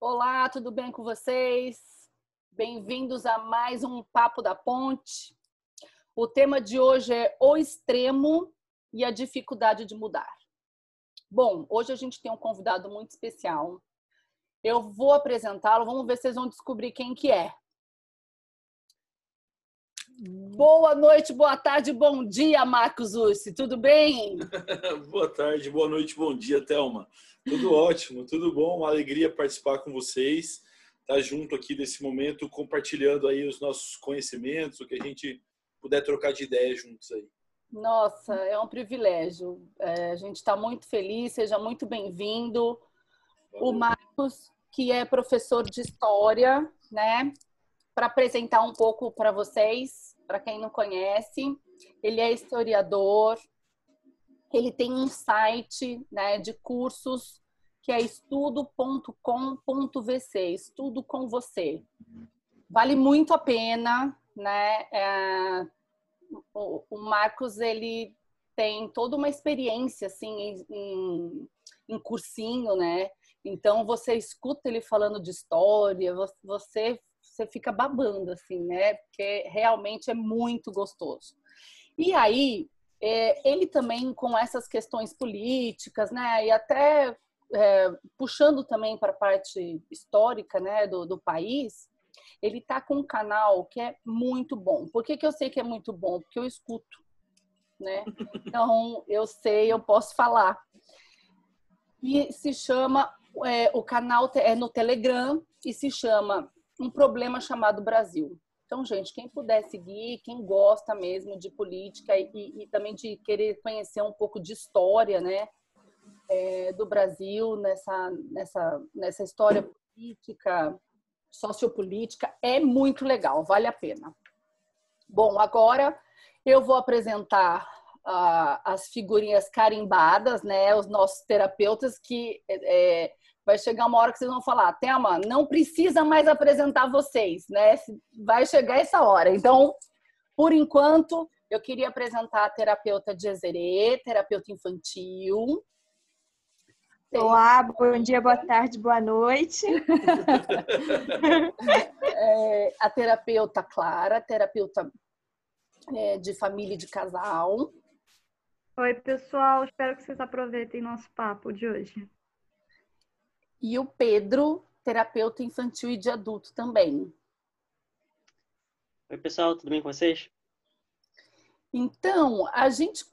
Olá, tudo bem com vocês? Bem-vindos a mais um Papo da Ponte. O tema de hoje é o extremo e a dificuldade de mudar. Bom, hoje a gente tem um convidado muito especial. Eu vou apresentá-lo, vamos ver se vocês vão descobrir quem que é. Boa noite, boa tarde, bom dia, Marcos Ursi. Tudo bem? boa tarde, boa noite, bom dia, Thelma. Tudo ótimo, tudo bom. Uma alegria participar com vocês, estar junto aqui nesse momento, compartilhando aí os nossos conhecimentos, o que a gente puder trocar de ideias juntos aí. Nossa, é um privilégio. É, a gente está muito feliz, seja muito bem-vindo. O Marcos, que é professor de história, né? Para apresentar um pouco para vocês, para quem não conhece, ele é historiador, ele tem um site né, de cursos que é estudo.com.vc, estudo com você. Vale muito a pena, né? É, o, o, Marcos ele tem toda uma experiência assim em, em, em cursinho, né? Então você escuta ele falando de história, você você fica babando assim, né? Porque realmente é muito gostoso. E aí é, ele também com essas questões políticas, né? E até é, puxando também para a parte histórica, né? Do, do país, ele tá com um canal que é muito bom. Por que, que eu sei que é muito bom? Porque eu escuto, né? Então eu sei, eu posso falar. E se chama é, o canal é no Telegram e se chama Um Problema Chamado Brasil. Então, gente, quem puder seguir, quem gosta mesmo de política e, e também de querer conhecer um pouco de história, né, é, do Brasil nessa, nessa, nessa história política, sociopolítica, é muito legal, vale a pena. Bom, agora eu vou apresentar as figurinhas carimbadas, né, os nossos terapeutas que é, vai chegar uma hora que vocês vão falar, Thelma, não precisa mais apresentar vocês, né? Vai chegar essa hora. Então, por enquanto, eu queria apresentar a terapeuta de Ezerê, terapeuta infantil. Olá, bom dia, boa tarde, boa noite. é, a terapeuta Clara, terapeuta é, de família e de casal. Oi, pessoal, espero que vocês aproveitem nosso papo de hoje e o Pedro, terapeuta infantil e de adulto também. Oi, pessoal, tudo bem com vocês? Então, a gente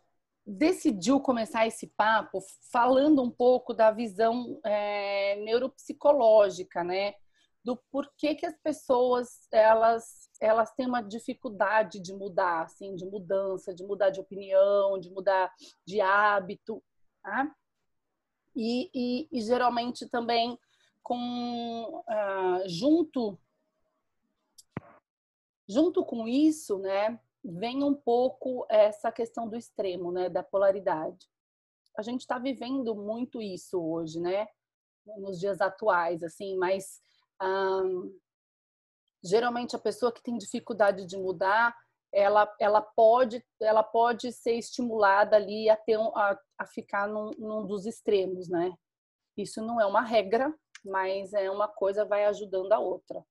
decidiu começar esse papo falando um pouco da visão é, neuropsicológica, né? Do porquê que as pessoas elas elas têm uma dificuldade de mudar, assim, de mudança, de mudar de opinião, de mudar de hábito, tá? E, e, e geralmente também com uh, junto junto com isso, né, vem um pouco essa questão do extremo, né, da polaridade. A gente está vivendo muito isso hoje, né, nos dias atuais, assim, mas um, geralmente a pessoa que tem dificuldade de mudar, ela, ela, pode, ela pode ser estimulada ali a, ter, a, a ficar num, num dos extremos, né? Isso não é uma regra, mas é uma coisa vai ajudando a outra.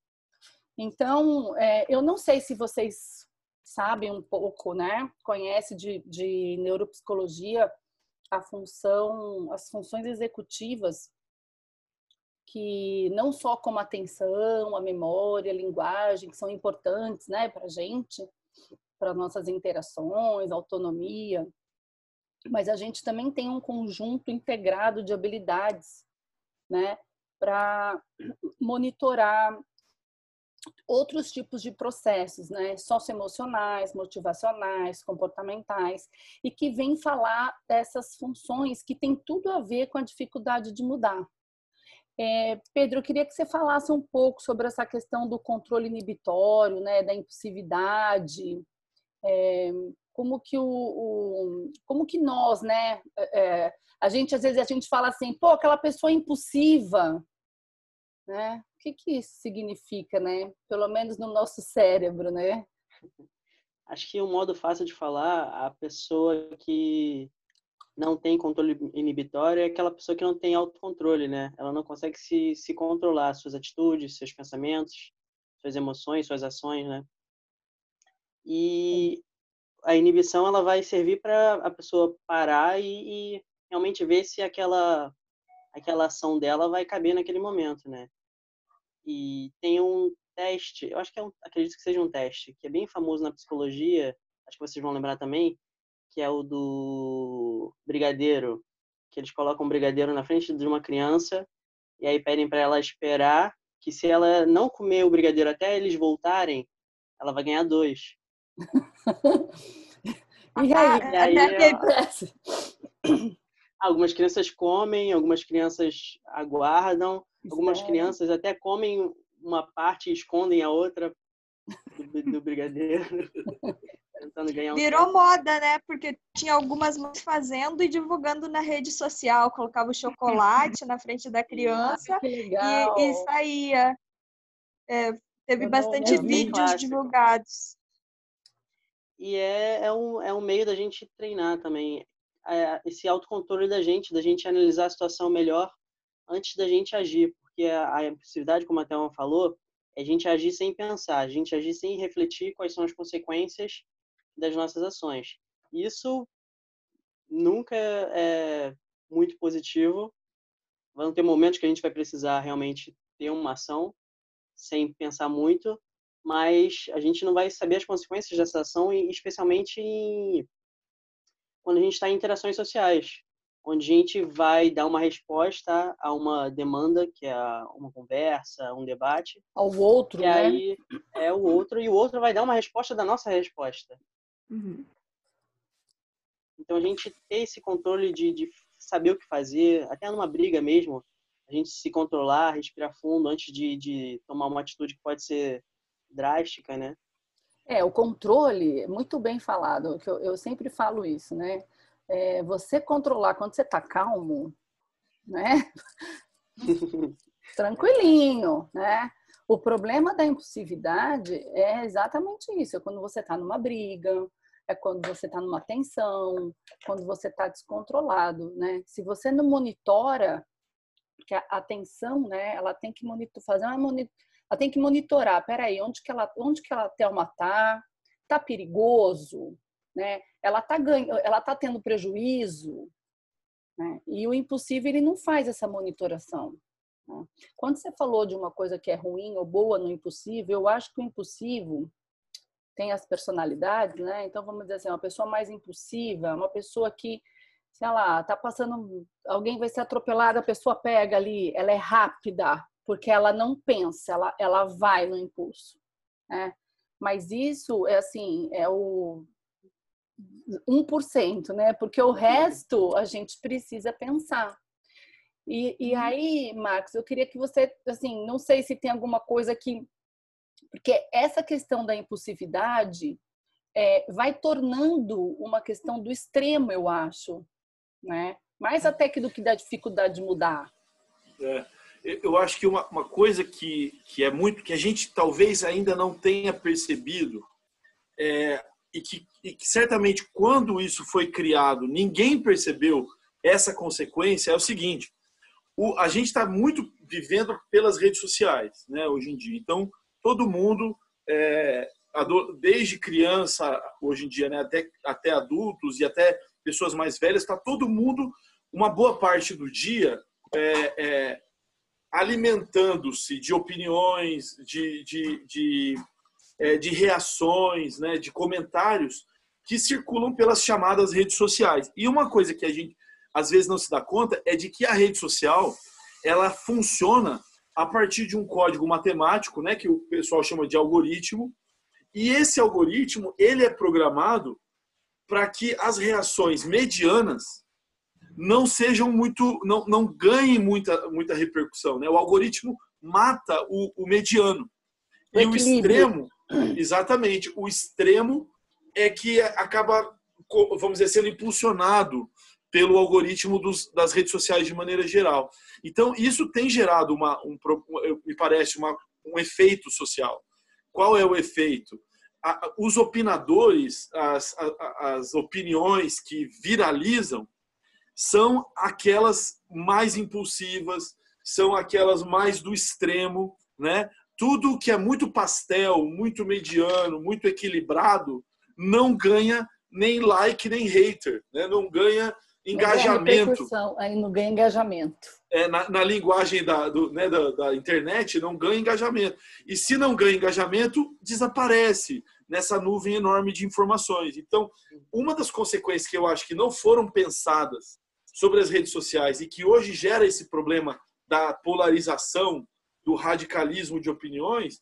Então, é, eu não sei se vocês sabem um pouco, né? Conhece de, de neuropsicologia a função, as funções executivas que não só como atenção, a memória, a linguagem, que são importantes, né, para gente, para nossas interações, autonomia, mas a gente também tem um conjunto integrado de habilidades, né, para monitorar outros tipos de processos, né, socioemocionais, motivacionais, comportamentais, e que vem falar dessas funções que tem tudo a ver com a dificuldade de mudar. É, Pedro, eu queria que você falasse um pouco sobre essa questão do controle inibitório, né, da impulsividade, é, como que o, o, como que nós, né, é, a gente às vezes a gente fala assim, pô, aquela pessoa impulsiva, né? O que que isso significa, né? Pelo menos no nosso cérebro, né? Acho que um modo fácil de falar, a pessoa que não tem controle inibitório é aquela pessoa que não tem autocontrole, né? Ela não consegue se, se controlar, suas atitudes, seus pensamentos, suas emoções, suas ações, né? E a inibição ela vai servir para a pessoa parar e, e, realmente ver se aquela aquela ação dela vai caber naquele momento, né? E tem um teste, eu acho que é um, acredito que seja um teste, que é bem famoso na psicologia, acho que vocês vão lembrar também, que é o do brigadeiro, que eles colocam um brigadeiro na frente de uma criança e aí pedem para ela esperar que se ela não comer o brigadeiro até eles voltarem, ela vai ganhar dois. e aí? E aí ela... Algumas crianças comem, algumas crianças aguardam, algumas crianças até comem uma parte e escondem a outra do, do brigadeiro. tentando ganhar um Virou tempo. moda, né? Porque tinha algumas mães fazendo e divulgando na rede social. Colocava o chocolate na frente da criança Nossa, e, e, saía. É, teve bastante vídeos clássico. divulgados. E é, é, um, é um meio da gente treinar também. É, esse autocontrole da gente, da gente analisar a situação melhor antes da gente agir. Porque a, a impulsividade, como a Thelma falou, é a gente agir sem pensar, a gente agir sem refletir quais são as consequências das nossas ações. Isso nunca é muito positivo. Vão ter momentos que a gente vai precisar realmente ter uma ação sem pensar muito, mas a gente não vai saber as consequências dessa ação, especialmente em... quando a gente está em interações sociais, onde a gente vai dar uma resposta a uma demanda, que é uma conversa, um debate. Ao outro, e né? aí é o outro, e o outro vai dar uma resposta da nossa resposta. Uhum. Então a gente ter esse controle de, de saber o que fazer, até numa briga mesmo, a gente se controlar, respirar fundo antes de, de tomar uma atitude que pode ser drástica, né? É, o controle, muito bem falado, que eu, eu sempre falo isso, né? É, você controlar quando você tá calmo, né? Tranquilinho, né? O problema da impulsividade é exatamente isso, é quando você tá numa briga, é quando você está numa tensão, quando você está descontrolado, né? Se você não monitora, porque a atenção, né, ela tem que monitor, fazer uma monitor, ela tem que monitorar, peraí, onde que ela, onde que ela Thelma tá? Tá perigoso, né? Ela tá ganhando, ela tá tendo prejuízo, né? E o impossível ele não faz essa monitoração. Né? Quando você falou de uma coisa que é ruim ou boa no impossível, eu acho que o impossível tem as personalidades, né? Então vamos dizer assim, uma pessoa mais impulsiva, uma pessoa que, sei lá, tá passando, alguém vai ser atropelado, a pessoa pega ali, ela é rápida, porque ela não pensa, ela, ela vai no impulso, né? Mas isso é assim, é o 1%, né? Porque o resto a gente precisa pensar. E, e uhum. aí, Marcos, eu queria que você, assim, não sei se tem alguma coisa que porque essa questão da impulsividade é, vai tornando uma questão do extremo, eu acho, né? Mais até que do que da dificuldade de mudar. É, eu acho que uma, uma coisa que, que é muito que a gente talvez ainda não tenha percebido é, e, que, e que certamente quando isso foi criado ninguém percebeu essa consequência é o seguinte: o, a gente está muito vivendo pelas redes sociais, né? Hoje em dia, então todo mundo, é, desde criança, hoje em dia, né, até, até adultos e até pessoas mais velhas, está todo mundo, uma boa parte do dia, é, é, alimentando-se de opiniões, de, de, de, é, de reações, né, de comentários que circulam pelas chamadas redes sociais. E uma coisa que a gente às vezes não se dá conta é de que a rede social ela funciona a partir de um código matemático, né, que o pessoal chama de algoritmo, e esse algoritmo ele é programado para que as reações medianas não sejam muito, não, não ganhem muita, muita repercussão. Né? O algoritmo mata o, o mediano. O e o extremo, exatamente, o extremo é que acaba, vamos dizer, sendo impulsionado pelo algoritmo dos, das redes sociais de maneira geral. Então, isso tem gerado, uma, um, me parece, uma, um efeito social. Qual é o efeito? a, os opinadores, as, a, as opiniões que viralizam, são aquelas mais impulsivas, são aquelas mais do extremo, né? Tudo que é muito pastel, muito mediano, muito equilibrado, não ganha nem like nem hater, né? Não ganha engajamento. Aí não ganha engajamento. É, na, na linguagem da, do, né, da, da, internet, não ganha engajamento. E se não ganha engajamento, desaparece nessa nuvem enorme de informações. Então, uma das consequências que eu acho que não foram pensadas sobre as redes sociais e que hoje gera esse problema da polarização, do radicalismo de opiniões,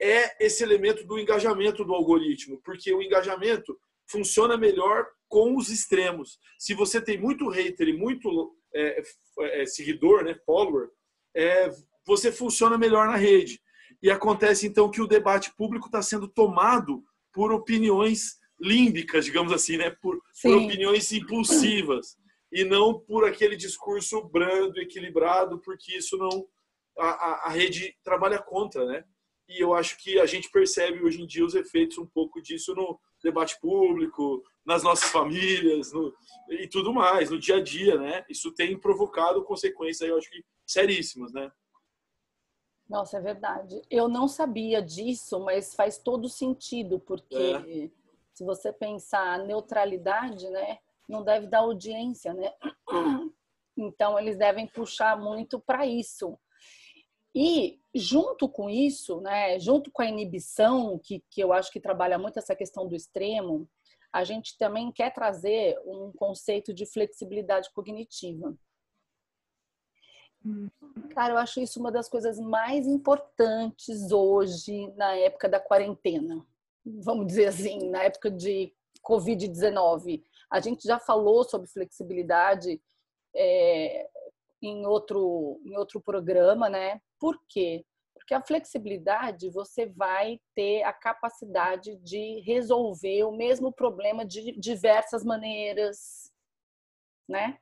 é esse elemento do engajamento do algoritmo, porque o engajamento funciona melhor com os extremos. Se você tem muito hater e muito é, é, seguidor, né, follower, é, você funciona melhor na rede. E acontece então que o debate público está sendo tomado por opiniões límbicas, digamos assim, né, por, por opiniões impulsivas e não por aquele discurso brando, equilibrado, porque isso não a, a, rede trabalha contra, né? E eu acho que a gente percebe hoje em dia os efeitos um pouco disso no debate público, nas nossas famílias no, e tudo mais, no dia a dia, né? Isso tem provocado consequências, eu acho que seríssimas, né? Nossa, é verdade. Eu não sabia disso, mas faz todo sentido, porque é. se você pensar neutralidade, né, não deve dar audiência, né? Então eles devem puxar muito para isso. E junto com isso, né, junto com a inibição, que, que eu acho que trabalha muito essa questão do extremo, a gente também quer trazer um conceito de flexibilidade cognitiva. Hum. Cara, eu acho isso uma das coisas mais importantes hoje, na época da quarentena. Vamos dizer assim, na época de Covid-19. A gente já falou sobre flexibilidade é, em, outro, em outro programa, né? Por quê? Porque a flexibilidade você vai ter a capacidade de resolver o mesmo problema de diversas maneiras, né?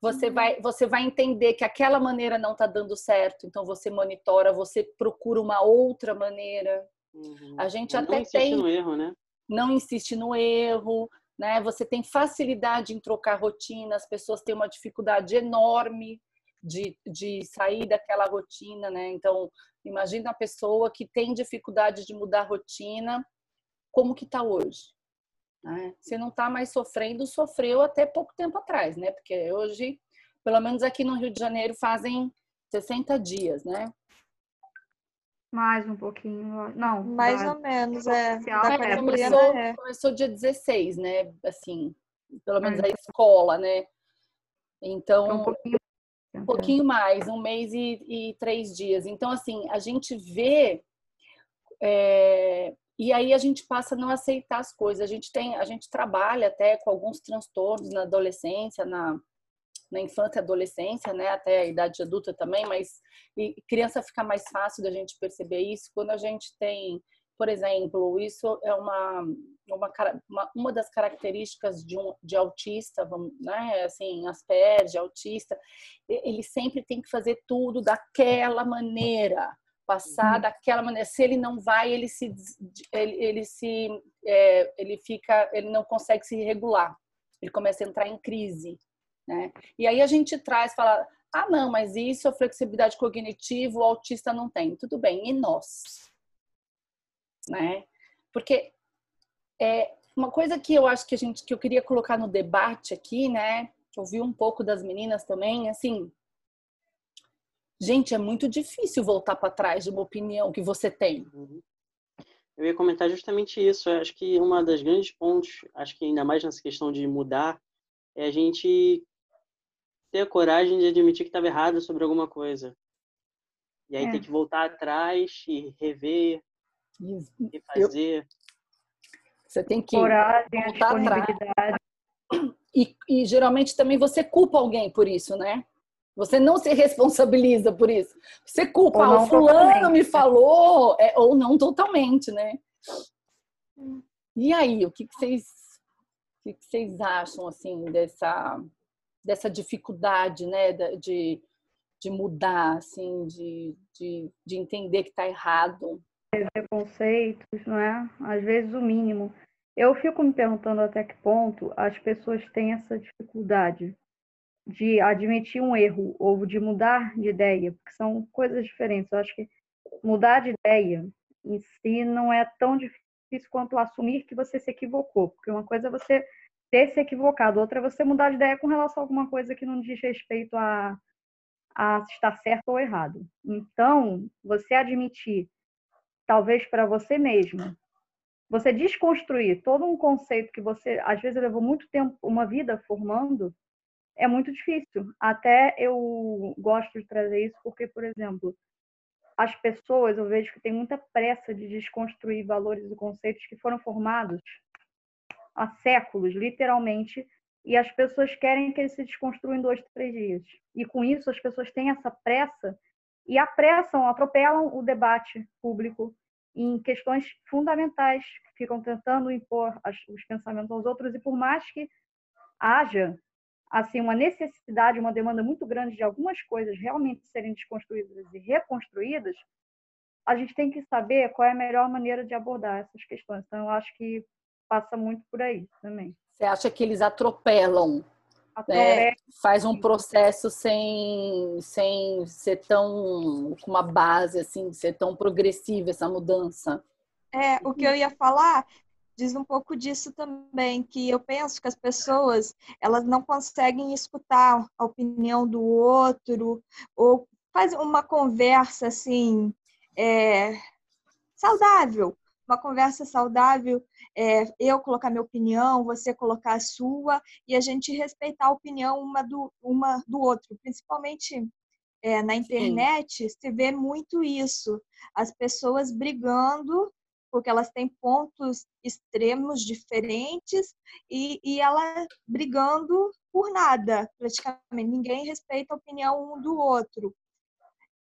Você uhum. vai, você vai entender que aquela maneira não está dando certo, então você monitora, você procura uma outra maneira. Uhum. A gente não até tem. No erro, né? Não insiste no erro, né? Você tem facilidade em trocar rotina, as pessoas têm uma dificuldade enorme de, de sair daquela rotina, né? Então, imagina a pessoa que tem dificuldade de mudar a rotina, como que está hoje? Né? Se não está mais sofrendo, sofreu até pouco tempo atrás, né? Porque hoje, pelo menos aqui no Rio de Janeiro, fazem 60 dias, né? Mais um pouquinho. Não. Mais ou menos, é. é começou, é. começou dia 16, né? Assim, pelo menos a escola, né? Então, um pouquinho um pouquinho mais, um mês e, e três dias. Então, assim, a gente vê. É, e aí a gente passa a não aceitar as coisas. A gente tem, a gente trabalha até com alguns transtornos na adolescência, na, na infância e adolescência, né, até a idade adulta também, mas criança fica mais fácil da gente perceber isso quando a gente tem por exemplo, isso é uma, uma, uma, uma das características de um de autista, vamos, né? Assim, Asperger, autista, ele sempre tem que fazer tudo daquela maneira, passar uhum. daquela maneira. Se ele não vai, ele se ele, ele se é, ele fica, ele não consegue se regular. Ele começa a entrar em crise, né? E aí a gente traz, fala, ah, não, mas isso é flexibilidade cognitiva, o autista não tem. Tudo bem, e nós? Né? Porque é uma coisa que eu acho que a gente que eu queria colocar no debate aqui, né? Que eu vi um pouco das meninas também, assim, gente, é muito difícil voltar para trás de uma opinião que você tem. Eu ia comentar justamente isso. Eu acho que uma das grandes pontos, acho que ainda mais nessa questão de mudar, é a gente ter a coragem de admitir que estava errado sobre alguma coisa. E aí é. ter que voltar atrás e rever, e fazer. Você tem que Coragem, voltar atrás. E, e geralmente também você culpa alguém por isso, né? Você não se responsabiliza por isso. Você culpa, ah, o fulano totalmente. me falou, é, ou não totalmente, né? E aí, o que, que vocês o que, que vocês acham assim dessa dessa dificuldade, né, de, de mudar, assim, de, de, de entender que está errado preconceitos, não é? Às vezes o mínimo. Eu fico me perguntando até que ponto as pessoas têm essa dificuldade de admitir um erro ou de mudar de ideia, porque são coisas diferentes. Eu acho que mudar de ideia em si não é tão difícil quanto assumir que você se equivocou, porque uma coisa é você ter se equivocado, outra é você mudar de ideia com relação a alguma coisa que não diz respeito a, a estar certo ou errado. Então, você admitir, talvez para você mesmo, você desconstruir todo um conceito que você, às vezes, levou muito tempo, uma vida formando, é muito difícil. Até eu gosto de trazer isso porque, por exemplo, as pessoas, eu vejo que tem muita pressa de desconstruir valores e conceitos que foram formados há séculos, literalmente, e as pessoas querem que eles se desconstruam em dois, três dias. E com isso, as pessoas têm essa pressa e apressam, atropelam o debate público em questões fundamentais, ficam tentando impor os pensamentos aos outros, e por mais que haja assim uma necessidade, uma demanda muito grande de algumas coisas realmente serem desconstruídas e reconstruídas, a gente tem que saber qual é a melhor maneira de abordar essas questões. Então, eu acho que passa muito por aí também. Você acha que eles atropelam? Né? Faz um processo sem, sem ser tão com uma base assim, ser tão progressiva essa mudança. É, o que eu ia falar diz um pouco disso também, que eu penso que as pessoas elas não conseguem escutar a opinião do outro ou faz uma conversa assim é, saudável, uma conversa saudável, é, eu colocar minha opinião, você colocar a sua e a gente respeitar a opinião uma do, uma do outro, principalmente é, na internet Sim. se vê muito isso, as pessoas brigando porque elas têm pontos extremos diferentes e, e ela brigando por nada, praticamente. Ninguém respeita a opinião um do outro.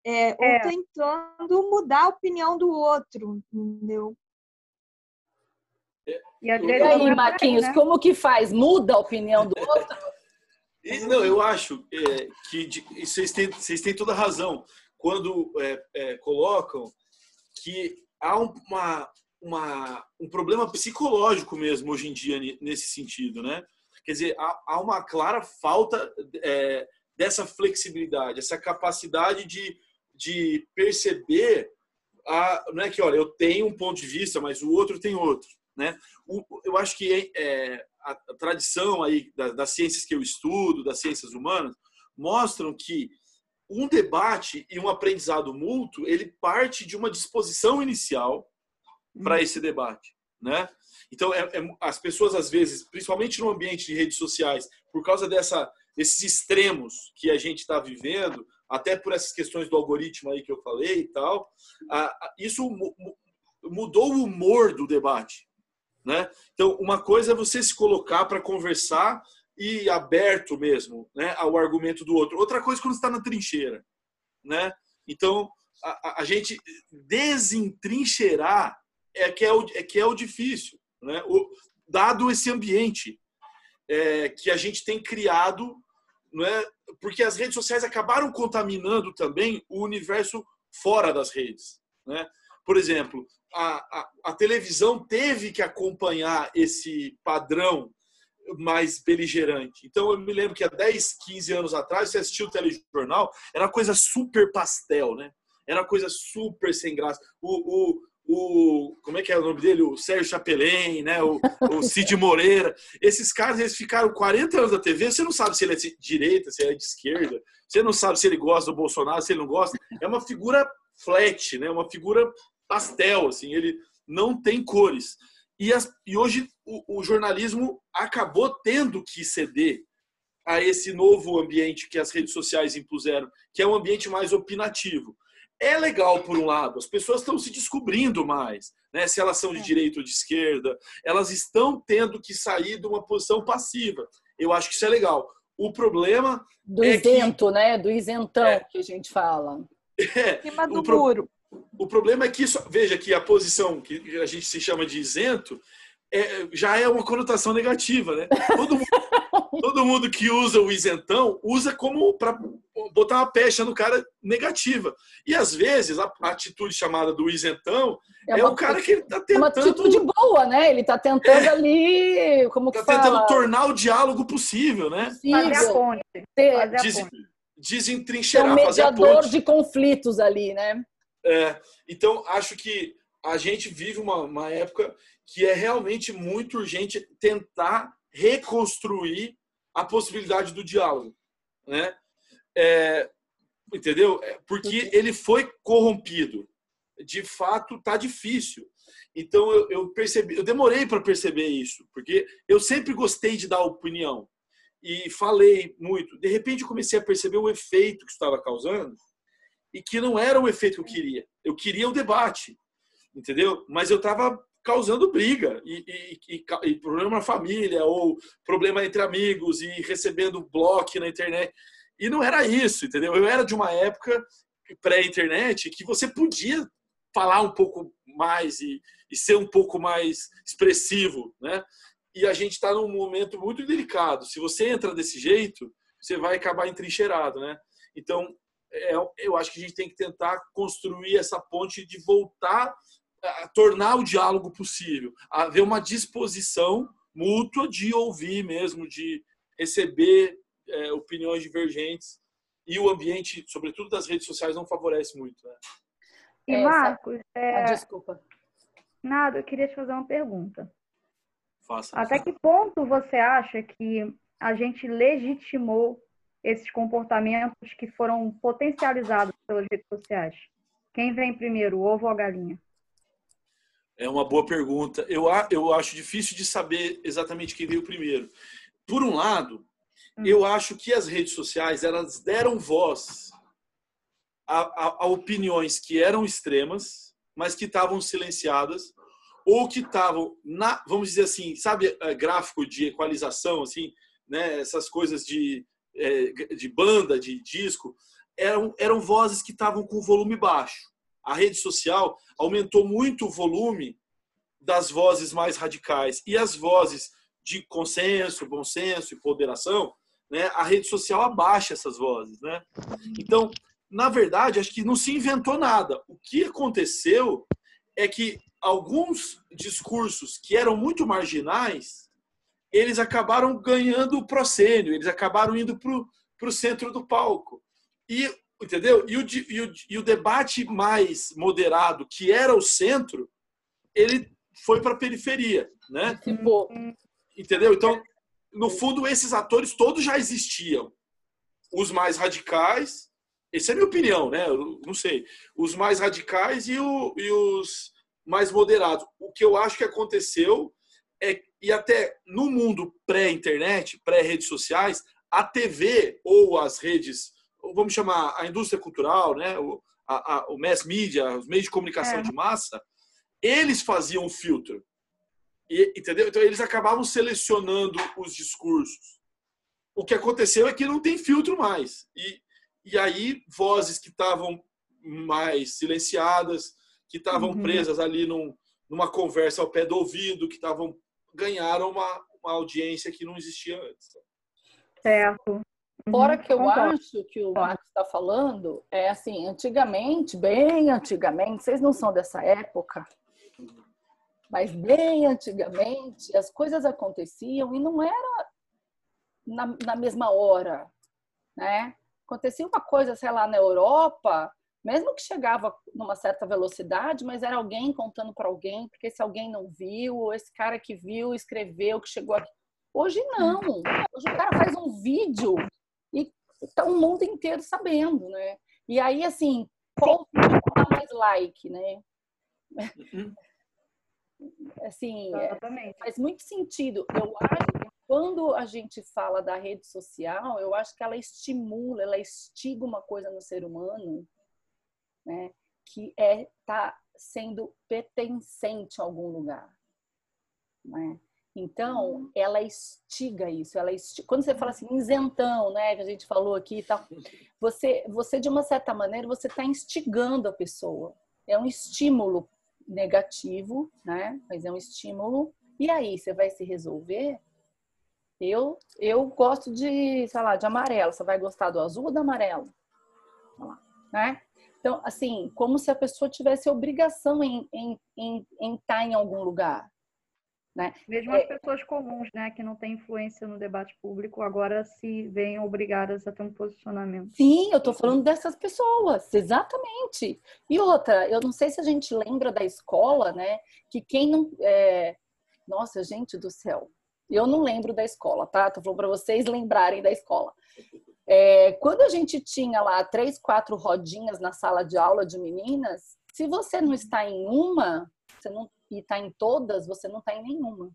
É, é. Ou tentando mudar a opinião do outro, entendeu? E, aí, Marquinhos, né? como que faz? Muda a opinião do outro? Não, eu acho é, que de, vocês, têm, vocês têm toda a razão quando é, é colocam que há uma, uma, um problema psicológico mesmo hoje em dia nesse sentido, né? Quer dizer, há, há uma clara falta é, dessa flexibilidade, essa capacidade de, de perceber, a, não é que, olha, eu tenho um ponto de vista, mas o outro tem outro, né? O, eu acho que é, a, a, tradição aí das, das ciências que eu estudo, das ciências humanas, mostram que um debate e um aprendizado mútuo, ele parte de uma disposição inicial para hum. esse debate, né? Então, é, é, as pessoas às vezes, principalmente no ambiente de redes sociais, por causa dessa, desses extremos que a gente está vivendo, até por essas questões do algoritmo aí que eu falei e tal, a, a, isso mudou o humor do debate, né? Então, uma coisa é você se colocar para conversar e aberto mesmo, né, ao argumento do outro. Outra coisa é quando está na trincheira, né? Então a, a, gente desentrincheirar é que é o, é que é o difícil, né? O, dado esse ambiente é, que a gente tem criado, é? Porque as redes sociais acabaram contaminando também o universo fora das redes, né? Por exemplo, a, a, a televisão teve que acompanhar esse padrão mais beligerante. Então eu me lembro que há 10, 15 anos atrás, você assistiu o telejornal, era coisa super pastel, né? Era coisa super sem graça. O, o, o como é que é o nome dele? O Sérgio Chapelin, né? O, o Cid Moreira. Esses caras, eles ficaram 40 anos na TV, você não sabe se ele é de direita, se ele é de esquerda, você não sabe se ele gosta do Bolsonaro, se ele não gosta. É uma figura flat, né? Uma figura pastel, assim, ele não tem cores. E, as, e hoje o, o, jornalismo acabou tendo que ceder a esse novo ambiente que as redes sociais impuseram, que é um ambiente mais opinativo. É legal, por um lado, as pessoas estão se descobrindo mais, né? se elas são de é. direita ou de esquerda, elas estão tendo que sair de uma posição passiva. Eu acho que isso é legal. O problema. Do é isento, que... né? Do isentão é, que a gente fala. É, cima do pro... muro. O problema é que isso, veja que a posição que a gente se chama de isento é, já é uma conotação negativa, né? Todo mundo, todo mundo que usa o isentão usa como para botar uma pecha no cara negativa. E às vezes a, atitude chamada do isentão é, é o cara que ele tá tentando. Uma atitude boa, né? Ele tá tentando é, ali. Como que tá fala? tentando tornar o diálogo possível, né? Fazer a ponte. Fazer a ponte. Desentrincheirar, é um mediador de conflitos ali, né? É, então, acho que a gente vive uma, uma época que é realmente muito urgente tentar reconstruir a possibilidade do diálogo, né? É, entendeu? É, porque ele foi corrompido. De fato, tá difícil. Então eu, eu percebi, eu demorei para perceber isso, porque eu sempre gostei de dar opinião e falei muito. De repente comecei a perceber o efeito que estava causando e que não era o efeito que eu queria. Eu queria o debate, entendeu? Mas eu estava causando briga e, e, e, e, problema na família ou problema entre amigos e recebendo bloco na internet. E não era isso, entendeu? Eu era de uma época pré-internet que você podia falar um pouco mais e, ser um pouco mais expressivo, né? E a gente está num momento muito delicado. Se você entra desse jeito, você vai acabar entrincheirado, né? Então, é, eu acho que a gente tem que tentar construir essa ponte de voltar a tornar o diálogo possível, haver uma disposição mútua de ouvir mesmo, de receber é, opiniões divergentes e o ambiente, sobretudo das redes sociais, não favorece muito. Né? E é, Marcos, é... ah, desculpa. Nada, eu queria te fazer uma pergunta. Faça. Até que ponto você acha que a gente legitimou esses comportamentos que foram potencializados pelas redes sociais? Quem vem primeiro, o ovo ou a galinha? É uma boa pergunta. Eu, eu acho difícil de saber exatamente quem veio primeiro. Por um lado, hum. eu acho que as redes sociais elas deram voz a, a, a opiniões que eram extremas, mas que estavam silenciadas ou que estavam na, vamos dizer assim, sabe, eh, gráfico de equalização, assim, né, essas coisas de, de banda, de disco, eram, eram vozes que estavam com volume baixo a rede social aumentou muito o volume das vozes mais radicais e as vozes de consenso, bom senso e ponderação, né? A rede social abaixa essas vozes, né? Então, na verdade, acho que não se inventou nada. O que aconteceu é que alguns discursos que eram muito marginais, eles acabaram ganhando o proscênio, eles acabaram indo para o centro do palco. E Entendeu? E o, e, o, e o debate mais moderado, que era o centro, ele foi para a periferia, né? Entendeu? Então, no fundo, esses atores todos já existiam. Os mais radicais, essa é a minha opinião, né? Eu não sei. Os mais radicais e, o, e os mais moderados. O que eu acho que aconteceu é, e até no mundo pré-internet, pré-redes sociais, a TV ou as redes vamos chamar a indústria cultural, né, o, a, a, o mass media, os meios de comunicação é. de massa, eles faziam o filtro. E, entendeu? Então eles acabavam selecionando os discursos. O que aconteceu é que não tem filtro mais. E, e aí vozes que estavam mais silenciadas, que estavam uhum. presas ali num, numa conversa ao pé do ouvido, que estavam ganharam uma, uma audiência que não existia antes. Certo. Fora uhum, que eu concordo. acho que o Marcos está falando, é assim, antigamente, bem antigamente, vocês não são dessa época, mas bem antigamente, as coisas aconteciam e não era na, na mesma hora, né? Acontecia uma coisa, sei lá, na Europa, mesmo que chegava numa certa velocidade, mas era alguém contando para alguém, porque se alguém não viu, ou esse cara que viu, escreveu, que chegou aqui. Hoje não. Hoje o cara faz um vídeo e tá o mundo inteiro sabendo, né? E aí, assim, qual dá mais like, né? Uhum. Assim, é, faz muito sentido. Eu acho que quando a gente fala da rede social, eu acho que ela estimula, ela estiga uma coisa no ser humano, né? Que é tá sendo pertencente a algum lugar, né? Então, uhum. ela estiga isso. Ela estiga... Quando você fala assim, isentão, né, que a gente falou aqui e tal, você, você de uma certa maneira, você está instigando a pessoa. É um estímulo negativo, né? Mas é um estímulo E aí, você vai se resolver? Eu, eu gosto de, sei lá, de amarelo. Você vai gostar do azul ou do amarelo? Né? Então, assim, como se a pessoa tivesse obrigação em, em, em, em estar em algum lugar. Né? Mesmo as é, pessoas comuns, né, que não têm influência no debate público, agora se veem obrigadas a ter um posicionamento. Sim, eu estou falando dessas pessoas, exatamente. E outra, eu não sei se a gente lembra da escola, né, que quem não. É... Nossa, gente do céu, eu não lembro da escola, tá? Tô falando para vocês lembrarem da escola. É, quando a gente tinha lá três, quatro rodinhas na sala de aula de meninas, se você não está em uma, você não e está em todas, você não está em nenhuma.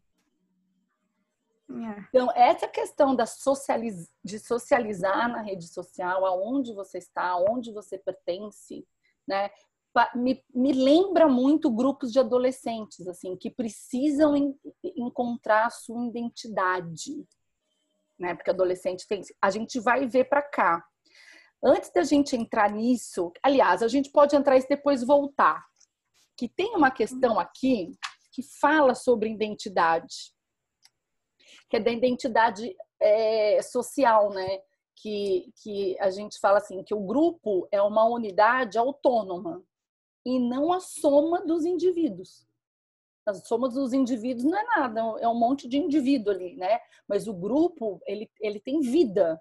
É. Então, essa questão da socializ... de socializar na rede social, aonde você está, aonde você pertence, né? Me, me lembra muito grupos de adolescentes, assim, que precisam en... encontrar a sua identidade, né? Porque adolescente tem. A gente vai ver para cá. Antes da gente entrar nisso, aliás, a gente pode entrar e depois voltar, que tem uma questão aqui que fala sobre identidade, que é da identidade é, social, né? Que, que a gente fala assim, que o grupo é uma unidade autônoma e não a soma dos indivíduos. A soma dos indivíduos não é nada, é um monte de indivíduo ali, né? Mas o grupo, ele, ele tem vida.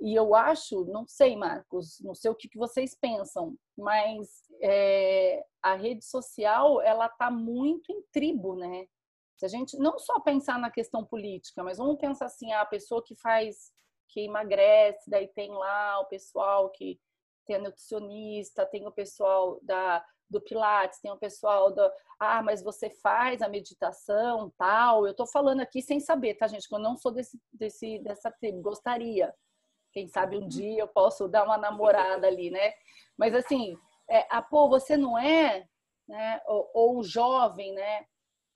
E eu acho, não sei, Marcos, não sei o que, que vocês pensam, mas é, a rede social ela está muito em tribo, né? Se a gente não só pensar na questão política, mas vamos pensar assim, a pessoa que faz, que emagrece, daí tem lá o pessoal que tem a nutricionista, tem o pessoal da do Pilates, tem o pessoal do ah, mas você faz a meditação, tal. Eu tô falando aqui sem saber, tá, gente? Que eu não sou desse, desse dessa tribo, gostaria. Quem sabe um dia eu posso dar uma namorada ali, né? Mas assim, é, ah, pô, você não é, né? Ou, ou jovem, né?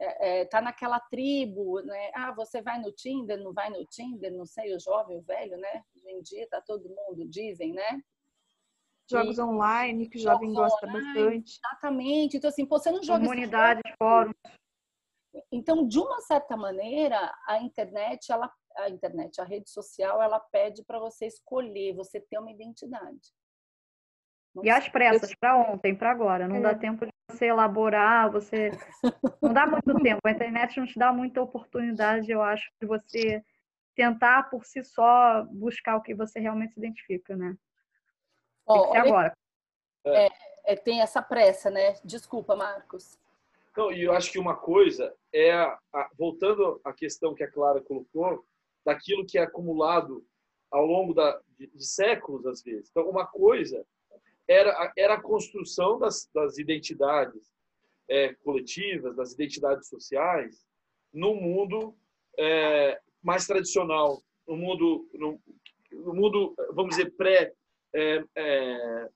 É, é, tá naquela tribo, né? Ah, você vai no Tinder, não vai no Tinder, não sei, o jovem, o velho, né? Hoje em dia tá todo mundo, dizem, né? Jogos e, online, que o jovem gosta online, bastante. Exatamente. Então, assim, você não joga. Comunidades, fóruns. Então, de uma certa maneira, a internet, ela, a internet, a rede social, ela pede para você escolher, você ter uma identidade. E as pressas para ontem, para agora. Não é. dá tempo de você elaborar, você. Não dá muito tempo. A internet não te dá muita oportunidade, eu acho, de você tentar por si só buscar o que você realmente se identifica, né? Tem que ser agora. É, é, tem essa pressa, né? Desculpa, Marcos. Não, e eu acho que uma coisa é, a, voltando à questão que a Clara colocou, daquilo que é acumulado ao longo da, de, de séculos, às vezes. Então, uma coisa era, era a construção das, das identidades é, coletivas, das identidades sociais, no mundo é, mais tradicional, no mundo, no, no mundo vamos dizer, pré é, é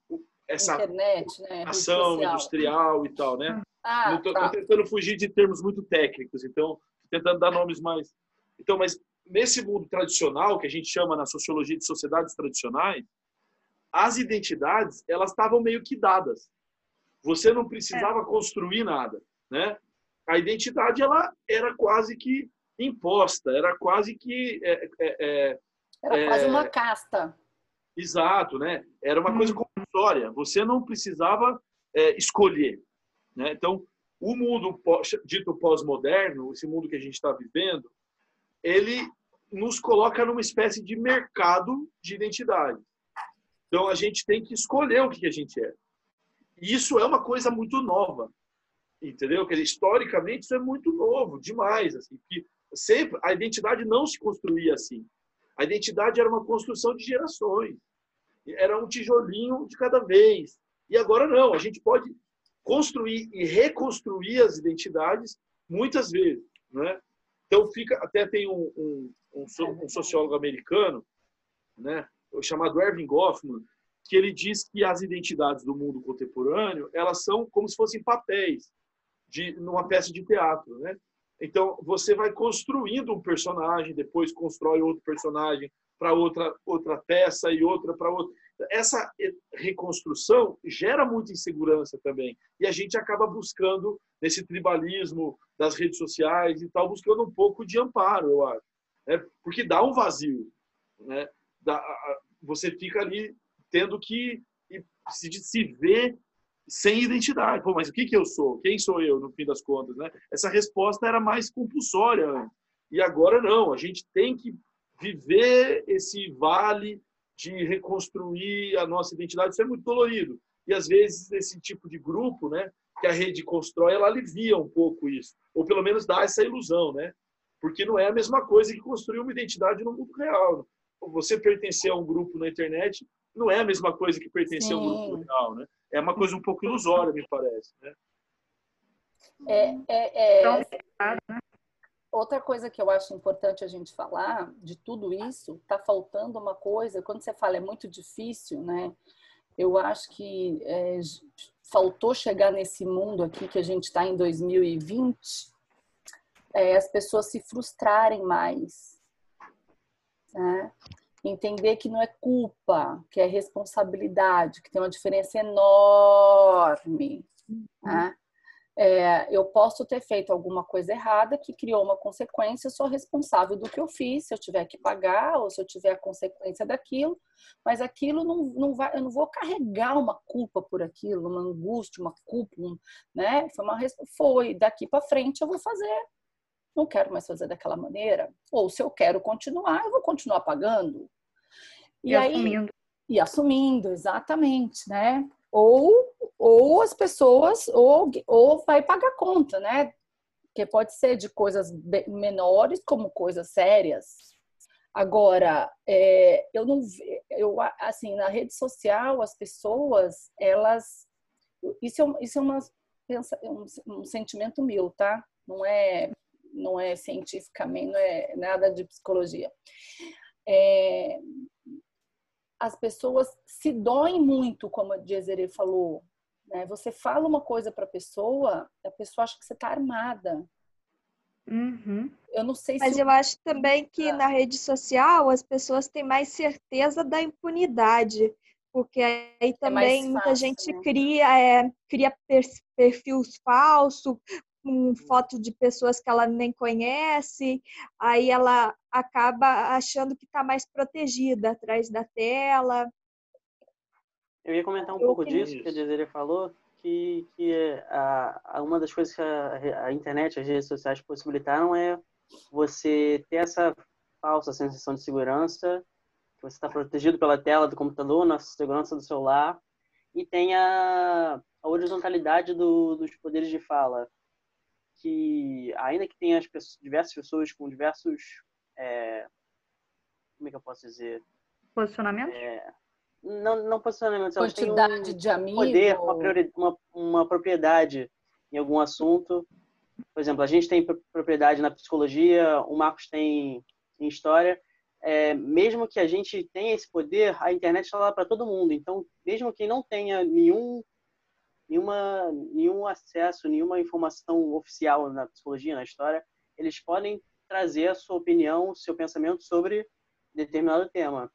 essa Internet, né? ação industrial e tal, né? Ah, Estou tá. tentando fugir de termos muito técnicos, então tentando dar nomes mais. Então, mas nesse mundo tradicional que a gente chama na sociologia de sociedades tradicionais, as identidades elas estavam meio que dadas. Você não precisava é. construir nada, né? A identidade ela era quase que imposta, era quase que é, é, é era quase uma é, casta. Exato, né? Era uma coisa hum. compulsória. Você não precisava é, escolher, né? Então, o mundo dito pós-moderno, esse mundo que a gente está vivendo, ele nos coloca numa espécie de mercado de identidade. Então a gente tem que escolher o que a gente é. E isso é uma coisa muito nova, entendeu? Dizer, historicamente isso é muito novo, demais, assim, que sempre a identidade não se construía assim. A identidade era uma construção de gerações. Era um tijolinho de cada vez. E agora não, a gente pode construir e reconstruir as identidades muitas vezes, né? Então fica até tem um, um, um, um sociólogo americano, né? chamado Erving Goffman, que ele diz que as identidades do mundo contemporâneo elas são como se fossem papéis de numa peça de teatro, né? Então você vai construindo um personagem, depois constrói outro personagem para outra outra peça e outra para outra. essa reconstrução gera muita insegurança também. E a gente acaba buscando, nesse tribalismo das redes sociais e tal, buscando um pouco de amparo, eu acho. Né? Porque dá um vazio. Né? Dá, você fica ali tendo que se, se ver sem identidade. Pô, mas o que, que eu sou? Quem sou eu, no fim das contas? Né? Essa resposta era mais compulsória. E agora não. A gente tem que viver esse vale de reconstruir a nossa identidade. Isso é muito dolorido. E às vezes esse tipo de grupo, né, que a rede constrói, ela alivia um pouco isso, ou pelo menos dá essa ilusão, né? Porque não é a mesma coisa que construir uma identidade no mundo real. Você pertencer a um grupo na internet não é a mesma coisa que pertencer Sim. a um grupo real, né? É uma coisa um pouco ilusória, me parece, né? É, é, é... Então, né? Outra coisa que eu acho importante a gente falar de tudo isso, tá faltando uma coisa, quando você fala é muito difícil, né? Eu acho que é, faltou chegar nesse mundo aqui que a gente está em 2020, é, as pessoas se frustrarem mais. Né? Entender que não é culpa, que é responsabilidade, que tem uma diferença enorme. Né? É, eu posso ter feito alguma coisa errada que criou uma consequência, eu sou responsável do que eu fiz, se eu tiver que pagar ou se eu tiver a consequência daquilo, mas aquilo não, não vai, eu não vou carregar uma culpa por aquilo, uma angústia, uma culpa, um, né? Foi, uma, foi daqui para frente eu vou fazer, não quero mais fazer daquela maneira, ou se eu quero continuar, eu vou continuar pagando. E, e aí, assumindo. E assumindo, exatamente, né? ou, ou as pessoas, ou, ou vai pagar conta, né? Que pode ser de coisas menores como coisas sérias. Agora, é, eu não eu assim na rede social as pessoas elas isso é, isso é uma um, um sentimento meu, tá? Não é não é cientificamente, não é nada de psicologia. É, as pessoas se doem muito, como a Jezere falou. Né? Você fala uma coisa para a pessoa, a pessoa acha que você está armada. Uhum. Eu não sei Mas se. eu acho também que na rede social as pessoas têm mais certeza da impunidade. Porque aí é também é muita gente né? cria, é, cria perfis falsos, com foto de pessoas que ela nem conhece, aí ela acaba achando que está mais protegida atrás da tela. Eu ia comentar um Eu pouco disso que a Desiree falou, que, que a, a, uma das coisas que a, a internet, as redes sociais possibilitaram é você ter essa falsa sensação de segurança, que você está protegido pela tela do computador, na segurança do celular, e tem a, a horizontalidade do, dos poderes de fala que, ainda que tenha as pessoas, diversas pessoas com diversos. É, como é que eu posso dizer? Posicionamentos? É, não, não posicionamentos, elas Quantidade um de amigos. poder, uma, uma, uma propriedade em algum assunto. Por exemplo, a gente tem propriedade na psicologia, o Marcos tem em história. É, mesmo que a gente tenha esse poder, a internet está lá para todo mundo. Então, mesmo quem não tenha nenhum nenhuma, nenhum acesso, nenhuma informação oficial na psicologia, na história, eles podem trazer a sua opinião, seu pensamento sobre determinado tema.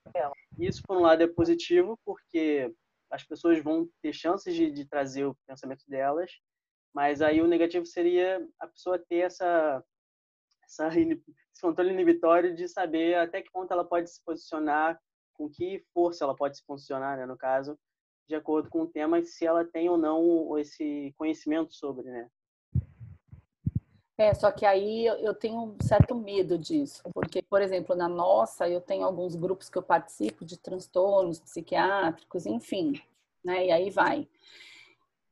Isso, por um lado, é positivo, porque as pessoas vão ter chances de, de trazer o pensamento delas, mas aí o negativo seria a pessoa ter essa, essa esse controle inibitório de saber até que ponto ela pode se posicionar, com que força ela pode se posicionar, né, no caso, de acordo com o tema e se ela tem ou não esse conhecimento sobre, né? É, só que aí eu tenho um certo medo disso, porque, por exemplo, na nossa, eu tenho alguns grupos que eu participo de transtornos psiquiátricos, enfim, né? E aí vai.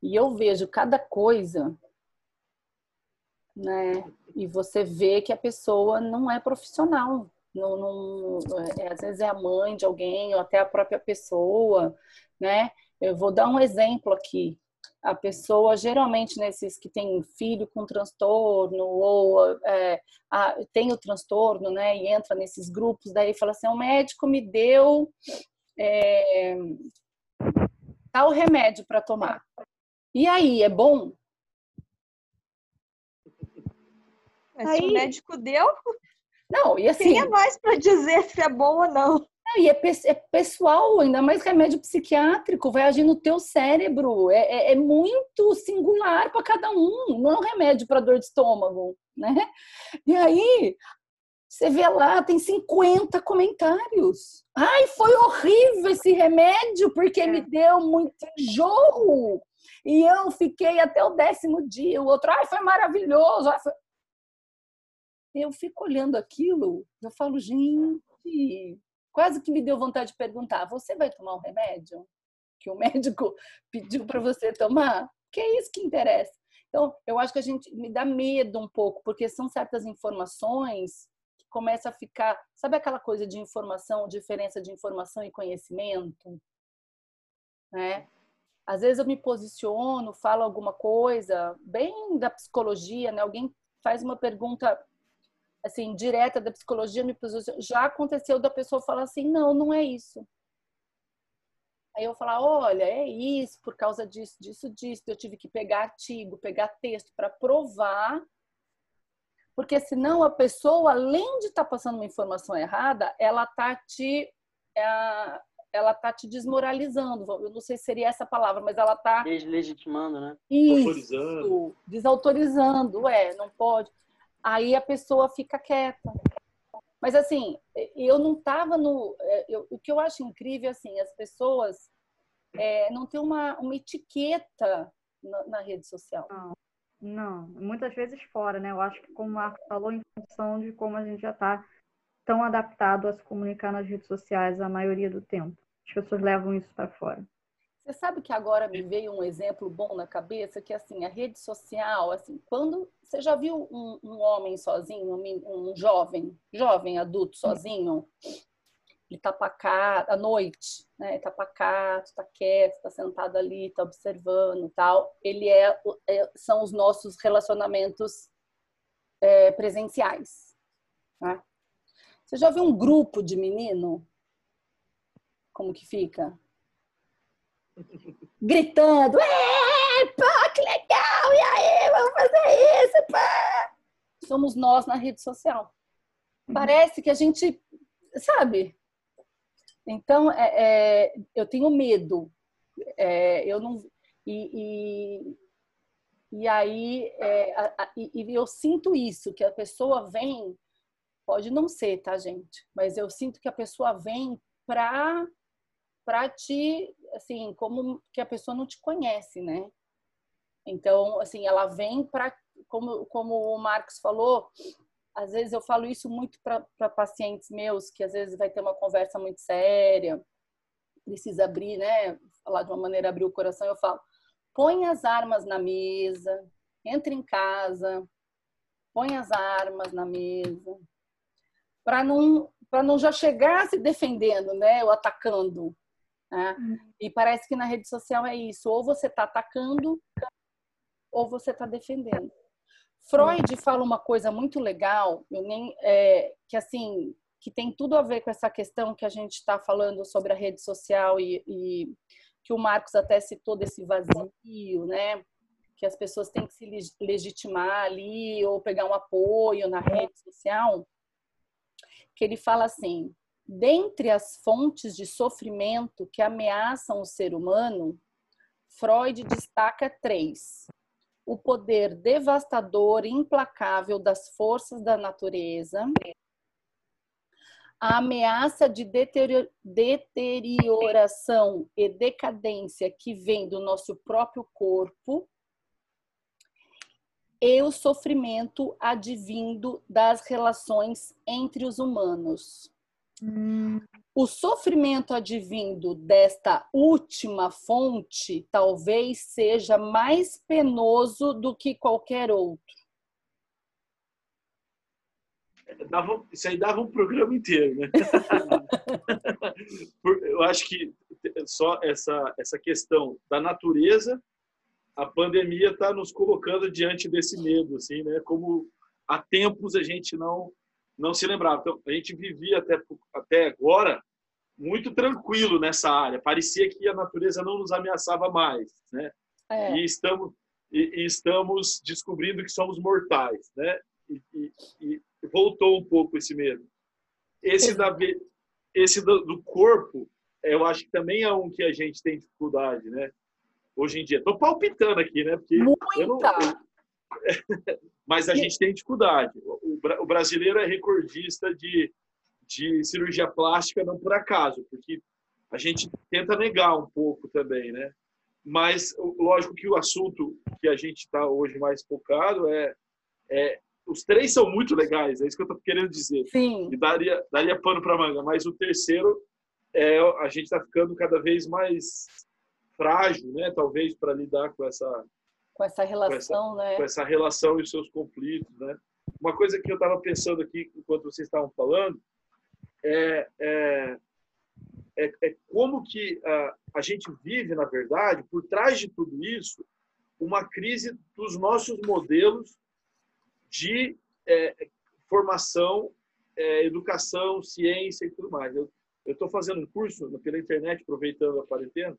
E eu vejo cada coisa, né? E você vê que a pessoa não é profissional. Não, não, é, às vezes é a mãe de alguém ou até a própria pessoa, né? Eu vou dar um exemplo aqui. A pessoa, geralmente, nesses que tem filho com transtorno ou é, a, tem o transtorno, né, e entra nesses grupos, daí fala assim: o médico me deu é, tal remédio para tomar. E aí, é bom? Mas aí, se o médico deu, não, e assim. Quem é mais para dizer se é bom ou não? E é, é, pessoal, ainda mais remédio psiquiátrico, vai agir no teu cérebro. É, é, é muito singular para cada um, não é um remédio para dor de estômago, né? E aí, você vê lá, tem 50 comentários. Ai, foi horrível esse remédio, porque me é. deu muito enjoo. E eu fiquei até o décimo dia. O outro, ai, foi maravilhoso. Ai, foi... Eu fico olhando aquilo, eu falo, gente, quase que me deu vontade de perguntar: você vai tomar um remédio que o médico pediu para você tomar? Que é isso que interessa. Então, eu acho que a gente me dá medo um pouco, porque são certas informações que começa a ficar, sabe aquela coisa de informação, diferença de informação e conhecimento, né? Às vezes eu me posiciono, falo alguma coisa bem da psicologia, né? Alguém faz uma pergunta assim, direta da psicologia, me já aconteceu da pessoa falar assim, não, não é isso. Aí eu falar, olha, é isso, por causa disso, disso, disso. Eu tive que pegar artigo, pegar texto para provar, porque senão a pessoa, além de estar tá passando uma informação errada, ela tá te é, ela tá te desmoralizando. Eu não sei se seria essa palavra, mas ela tá deslegitimando, né? Isso, desautorizando, é, não pode aí a pessoa fica quieta. Mas assim, eu não estava no. É, eu, o que eu acho incrível assim, as pessoas é, não têm uma, uma etiqueta na, na, rede social. Não, não, muitas vezes fora, né? Eu acho que como o Marco falou, em função de como a gente já está tão adaptado a se comunicar nas redes sociais a maioria do tempo. As pessoas levam isso para fora. Você sabe que agora me veio um exemplo bom na cabeça, que assim, a rede social, assim, quando você já viu um, um homem sozinho, um, um, jovem, jovem adulto sozinho, ele tá pacato, à noite, né? Ele tá pacato, tá quieto, tá sentado ali, tá observando tal. Ele é, é são os nossos relacionamentos é, presenciais, né? Você já viu um grupo de menino? Como que fica? Gritando, pá, que legal, e aí, vamos fazer isso, pá. Somos nós na rede social. Uhum. Parece que a gente, sabe? Então, é, é, eu tenho medo. É, eu não e, e, e aí é, a, a, e, eu sinto isso que a pessoa vem pode não ser, tá, gente? Mas eu sinto que a pessoa vem para para te, assim, como que a pessoa não te conhece, né? Então, assim, ela vem para, como, como o Marcos falou, às vezes eu falo isso muito para pacientes meus, que às vezes vai ter uma conversa muito séria, precisa abrir, né? Falar de uma maneira, abrir o coração, eu falo, põe as armas na mesa, entre em casa, põe as armas na mesa, para não, para não já chegar se defendendo, né? Ou atacando. Né? Uhum. E parece que na rede social é isso: ou você está atacando, ou você está defendendo. Freud fala uma coisa muito legal, nem, é, que assim, que tem tudo a ver com essa questão que a gente está falando sobre a rede social e, e, que o Marcos até citou desse vazio, né? Que as pessoas têm que se legitimar ali ou pegar um apoio na rede social. Que ele fala assim: Dentre as fontes de sofrimento que ameaçam o ser humano, Freud destaca três: o poder devastador e implacável das forças da natureza, a ameaça de deterioração e decadência que vem do nosso próprio corpo e o sofrimento advindo das relações entre os humanos. O sofrimento advindo desta última fonte talvez seja mais penoso do que qualquer outro. Dava, isso aí dava um programa inteiro, né? Eu acho que só essa, essa questão da natureza, a pandemia está nos colocando diante desse medo, assim, né? Como há tempos a gente não não se lembrava. Então, a gente vivia até, até agora muito tranquilo nessa área. Parecia que a natureza não nos ameaçava mais, né? É. E estamos e, e, estamos descobrindo que somos mortais, né? E, e, e, voltou um pouco esse medo. Esse da esse do, do corpo, eu acho que também é um que a gente tem dificuldade, né? Hoje em dia. Estou palpitando aqui, né? Porque Muita! Não, eu... Mas a gente tem dificuldade. O, brasileiro é recordista de, de cirurgia plástica, não por acaso, porque a gente tenta negar um pouco também, né? Mas, lógico que o assunto que a gente está hoje mais focado é, é, Os três são muito legais, é isso que eu estou querendo dizer. Sim. E daria, daria pano para manga, mas o terceiro, é, a gente está ficando cada vez mais frágil, né? Talvez para lidar com essa com essa relação, com essa, né? Com essa relação e os seus conflitos, né? Uma coisa que eu estava pensando aqui enquanto vocês estavam falando é, é, é, é como que a, a gente vive, na verdade, por trás de tudo isso, uma crise dos nossos modelos de é, formação, é, educação, ciência e tudo mais. Eu estou fazendo um curso pela internet, aproveitando a quarentena,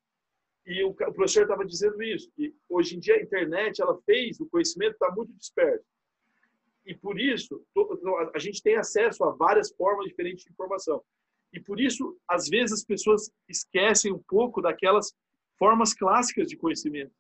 e o, o professor estava dizendo isso, que hoje em dia a internet ela fez, o conhecimento está muito disperso. E por isso, a gente tem acesso a várias formas diferentes de informação. E por isso, às vezes, as pessoas esquecem um pouco daquelas formas clássicas de conhecimento,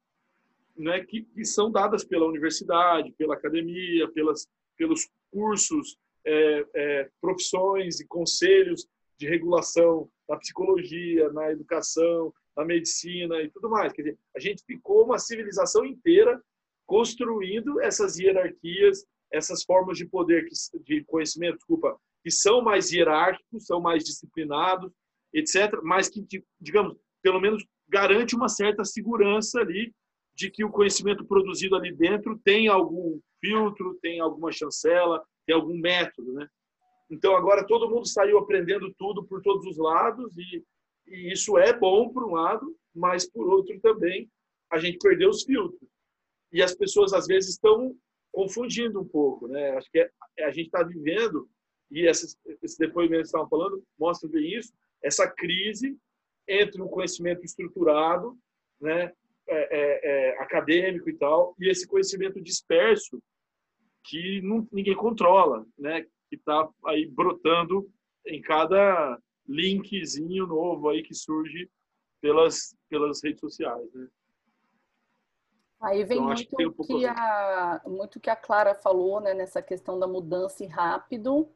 né, que, que são dadas pela universidade, pela academia, pelas, pelos cursos, é, é, profissões e conselhos de regulação na psicologia, na educação, na medicina e tudo mais. Quer dizer, a gente ficou uma civilização inteira construindo essas hierarquias, essas formas de poder, de conhecimento, desculpa, que são mais hierárquicos, são mais disciplinados, etc., mas que, digamos, pelo menos garante uma certa segurança ali de que o conhecimento produzido ali dentro tem algum filtro, tem alguma chancela, tem algum método, né? Então agora todo mundo saiu aprendendo tudo por todos os lados e, e isso é bom por um lado, mas por outro também a gente perdeu os filtros e as pessoas às vezes estão confundindo um pouco, né? Acho que é, a gente está vivendo e esses, esses depoimentos que estavam falando mostram bem isso, essa crise entre o conhecimento estruturado, né, é, é, é, acadêmico e tal, e esse conhecimento disperso que não, ninguém controla, né, que está aí brotando em cada linkzinho novo aí que surge pelas pelas redes sociais, né? Aí vem então, muito que, um que a muito que a Clara falou, né, nessa questão da mudança rápido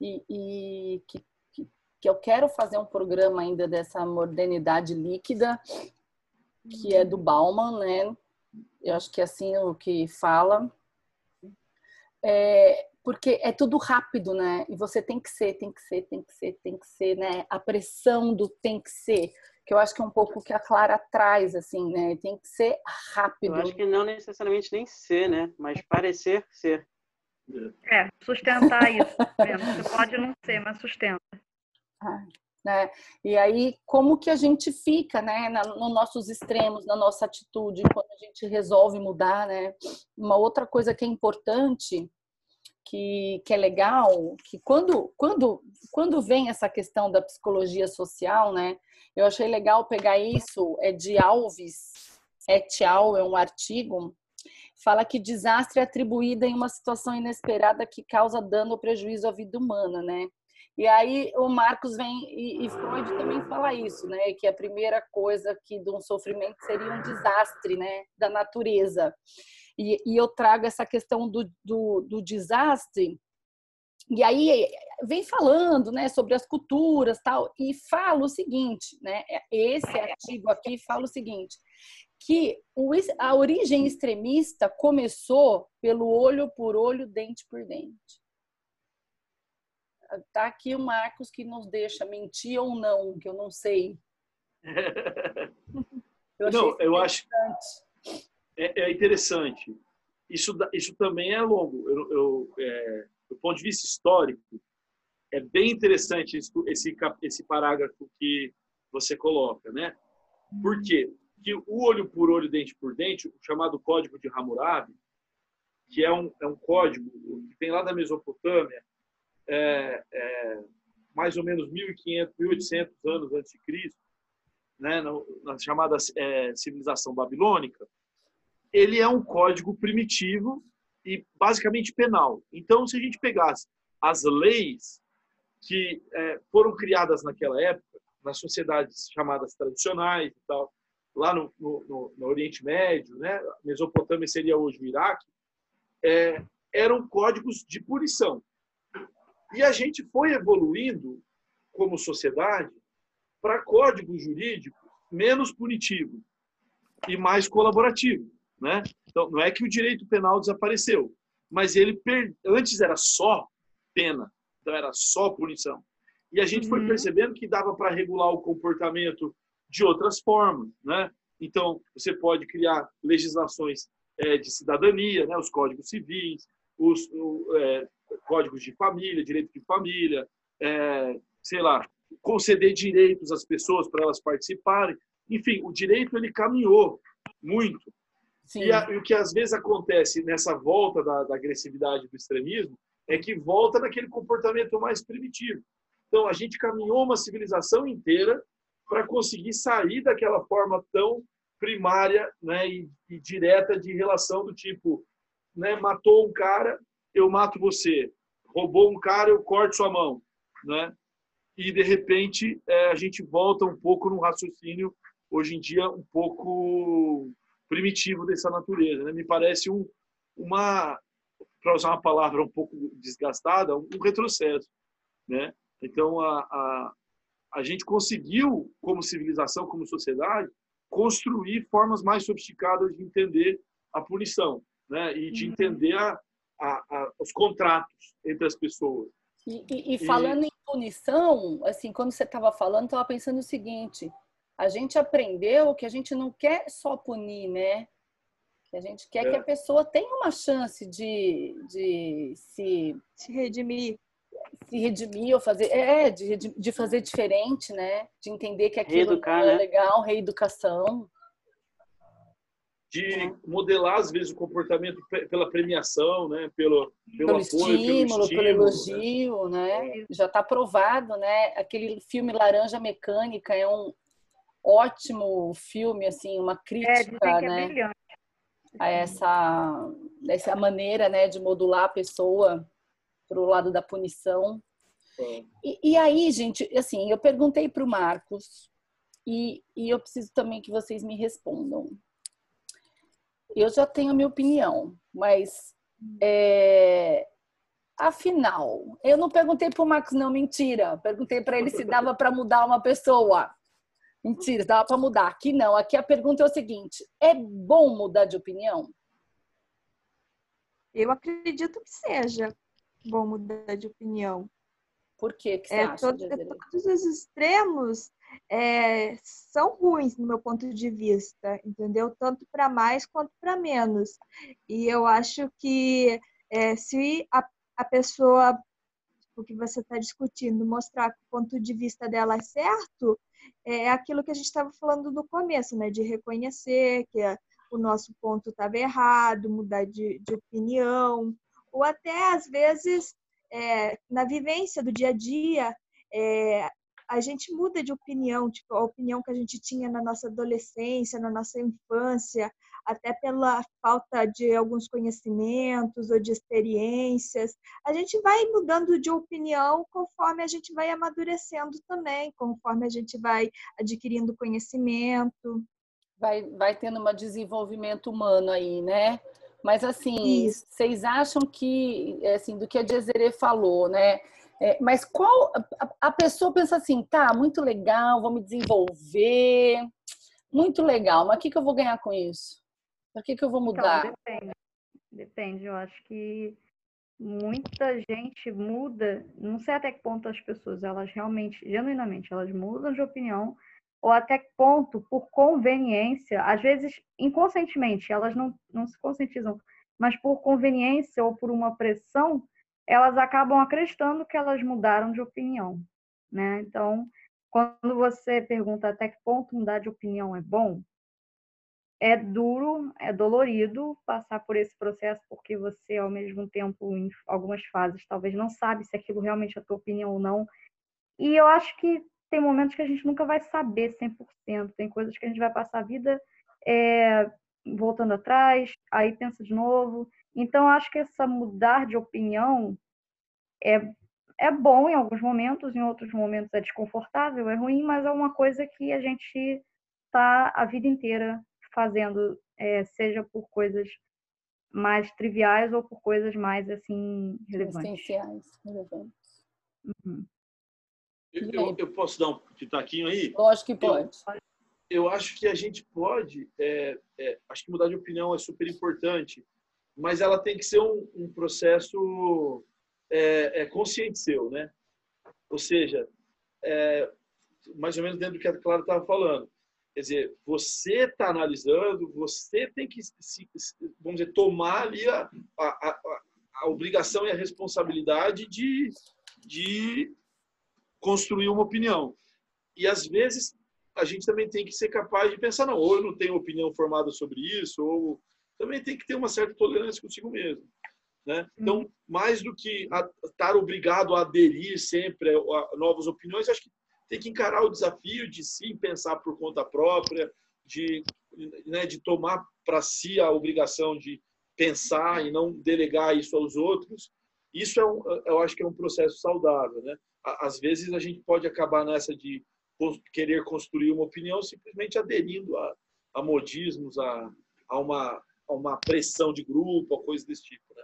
e, e que, que, que, eu quero fazer um programa ainda dessa modernidade líquida, que é do Bauman, né? Eu acho que é assim o que fala. É, porque é tudo rápido, né? E você tem que ser, tem que ser, tem que ser, tem que ser, né? A pressão do tem que ser, que eu acho que é um pouco o que a Clara traz, assim, né? Tem que ser rápido. Eu acho que não necessariamente nem ser, né? Mas parecer ser. É, sustentar isso. Você pode não ser, mas sustenta. Ah, né? E aí, como que a gente fica, né, na, nos nossos extremos, na nossa atitude, quando a gente resolve mudar, né? Uma outra coisa que é importante, que, que é legal, que quando, quando, quando vem essa questão da psicologia social, né? Eu achei legal pegar isso, é de Alves et al., é um artigo fala que desastre é atribuído em uma situação inesperada que causa dano ou prejuízo à vida humana, né? E aí o Marcos vem e, e, Freud também fala isso, né? Que a primeira coisa que de um sofrimento seria um desastre, né? Da natureza. E, e eu trago essa questão do, do, do desastre e aí vem falando, né, sobre as culturas, tal, e fala o seguinte, né, esse artigo aqui fala o seguinte, que a origem extremista começou pelo olho por olho, dente por dente. Tá aqui o Marcos que nos deixa mentir ou não, que eu não sei. Eu não, eu acho é, é, interessante. Isso, isso também é longo. Eu, eu é, do ponto de vista histórico, é bem interessante esse, esse, esse parágrafo que você coloca, né? Por quê? que o olho por olho, dente por dente, o chamado Código de Hammurabi, que é um, é um código que tem lá da Mesopotâmia, é, é, mais ou menos 1.500, 1.800 anos antes de Cristo, né, na, na chamada é, civilização babilônica, ele é um código primitivo e basicamente penal. Então, se a gente pegasse as leis que é, foram criadas naquela época, nas sociedades chamadas tradicionais e tal, lá no, no, no Oriente Médio, né? Mesopotâmia seria hoje o Iraque, é, eram códigos de punição. E a gente foi evoluindo como sociedade para códigos jurídicos menos punitivos e mais colaborativos, né? Então, não é que o direito penal desapareceu, mas ele per... antes era só pena, então era só punição. E a gente uhum. foi percebendo que dava para regular o comportamento de outras formas, né? Então, você pode criar legislações é, de cidadania, né? os códigos civis, os o, é, códigos de família, direito de família, é, sei lá, conceder direitos às pessoas para elas participarem. Enfim, o direito ele caminhou muito. E, a, e, o que às vezes acontece nessa volta da, da agressividade do extremismo é que volta naquele comportamento mais primitivo. Então, a gente caminhou uma civilização inteira para conseguir sair daquela forma tão primária né, e, e, direta de relação do tipo, né, matou um cara, eu mato você. Roubou um cara, eu corto sua mão. Né? E, de repente, é, a gente volta um pouco num raciocínio, hoje em dia, um pouco primitivo dessa natureza. Né? Me parece um, uma, para usar uma palavra um pouco desgastada, um retrocesso. Né? Então, a, a, a gente conseguiu, como civilização, como sociedade, construir formas mais sofisticadas de entender a punição né? e de uhum. entender a, a, a, os contratos entre as pessoas. E, e, e falando e... em punição, assim, quando você estava falando, estava pensando o seguinte: a gente aprendeu que a gente não quer só punir, né? Que a gente quer é. que a pessoa tenha uma chance de, de se, se redimir. Se redimir ou fazer. É, de, de fazer diferente, né? De entender que aquilo Reeducar, é né? legal, reeducação. De modelar, às vezes, o comportamento pela premiação, né? Pelo, pelo, pelo apoio, estímulo, pelo, estímulo, pelo elogio, né? né? Já está provado, né? Aquele filme Laranja Mecânica é um ótimo filme, assim, uma crítica, é, né? a essa, essa maneira né, de modular a pessoa para o lado da punição. E, e, aí, gente, assim, eu perguntei para o Marcos e, e eu preciso também que vocês me respondam. Eu já tenho a minha opinião, mas é, afinal, eu não perguntei para o Marcos, não, mentira. Perguntei para ele se dava para mudar uma pessoa. Mentira, dava para mudar. Aqui não. Aqui a pergunta é o seguinte: é bom mudar de opinião? Eu acredito que seja bom mudar de opinião. Por que, que você é, acha? Todo, todos os extremos é, são ruins no meu ponto de vista, entendeu? Tanto para mais quanto para menos. E eu acho que é, se a, a pessoa o que você está discutindo, mostrar que o ponto de vista dela é certo, é aquilo que a gente estava falando no começo, né? De reconhecer que o nosso ponto estava errado, mudar de, de, opinião, ou até às vezes é, na vivência do dia a dia, é, a gente muda de opinião, tipo, a opinião que a gente tinha na nossa adolescência, na nossa infância, até pela falta de alguns conhecimentos ou de experiências. A gente vai mudando de opinião conforme a gente vai amadurecendo também, conforme a gente vai adquirindo conhecimento. Vai, vai tendo um desenvolvimento humano aí, né? Mas assim, Isso. vocês acham que, assim, do que a Desiree falou, né? É, mas qual a, a, pessoa pensa assim, tá, muito legal, vou me desenvolver, muito legal, mas o que, que eu vou ganhar com isso? Por que, que eu vou então, mudar? Então, depende. Depende, eu acho que muita gente muda, não sei até que ponto as pessoas, elas realmente, genuinamente, elas mudam de opinião, ou até que ponto, por conveniência, às vezes inconscientemente, elas não, não se conscientizam, mas por conveniência ou por uma pressão, elas acabam acreditando que elas mudaram de opinião, né? Então, quando você pergunta até que ponto mudar de opinião é bom, é duro, é dolorido passar por esse processo, porque você, ao mesmo tempo, em algumas fases, talvez não sabe se aquilo realmente é a tua opinião ou não. E eu acho que tem momentos que a gente nunca vai saber 100%. Tem coisas que a gente vai passar a vida é, voltando atrás, aí pensa de novo. Então, acho que essa mudar de opinião é, é bom em alguns momentos, em outros momentos é desconfortável, é ruim, mas é uma coisa que a gente está a vida inteira fazendo, é, seja por coisas mais triviais ou por coisas mais assim relevantes. Essenciais, relevantes. Uhum. Eu, eu, posso dar um pitaquinho aí? Lógico que pode. Eu, eu acho que a gente pode, é, é, acho que mudar de opinião é super importante, mas ela tem que ser um, um processo é, é, consciente seu, né? Ou seja, é, mais ou menos dentro do que a Clara estava falando. Quer dizer, você está analisando, você tem que, se, vamos dizer, tomar ali a, a, a, a obrigação e a responsabilidade de, de construir uma opinião. E às vezes a gente também tem que ser capaz de pensar, não, ou eu não tenho opinião formada sobre isso, ou também tem que ter uma certa tolerância consigo mesmo. Né? Então, uhum. mais do que estar obrigado a aderir sempre a novas opiniões, acho que tem que encarar o desafio de sim pensar por conta própria, de, né, de tomar para si a obrigação de pensar e não delegar isso aos outros. Isso é um, eu acho que é um processo saudável, né? Às vezes a gente pode acabar nessa de querer construir uma opinião simplesmente aderindo a, a modismos, a, a, uma, a uma pressão de grupo, a coisa desse tipo, né?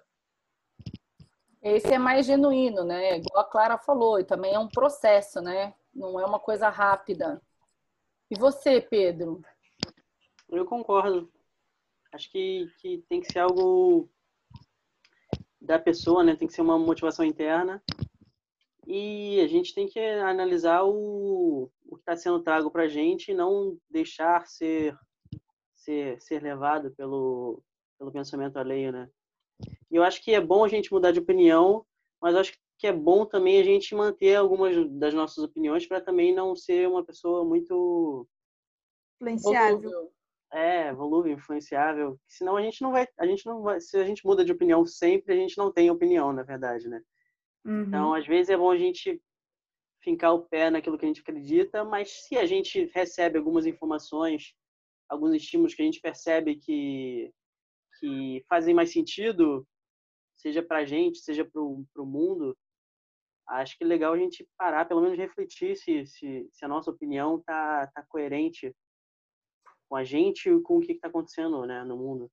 Esse é mais genuíno, né? Igual a Clara falou, e também é um processo, né? Não é uma coisa rápida. E você, Pedro? Eu concordo. Acho que, que tem que ser algo da pessoa, né? Tem que ser uma motivação interna. E a gente tem que analisar o, o que está sendo trago para a gente e não deixar ser, ser, ser levado pelo, pelo pensamento alheio, né? E eu acho que é bom a gente mudar de opinião, mas acho que que é bom também a gente manter algumas das nossas opiniões para também não ser uma pessoa muito influenciável. É, volúvel, influenciável. Senão a gente não vai, a gente não vai, se a gente muda de opinião sempre, a gente não tem opinião, na verdade, né? Uhum. Então, às vezes é bom a gente fincar o pé naquilo que a gente acredita, mas se a gente recebe algumas informações, alguns estímulos que a gente percebe que que fazem mais sentido, seja para a gente, seja para o mundo, acho que é legal a gente parar, pelo menos refletir se, se, se a nossa opinião tá, tá coerente com a gente e com o que está acontecendo né, no mundo.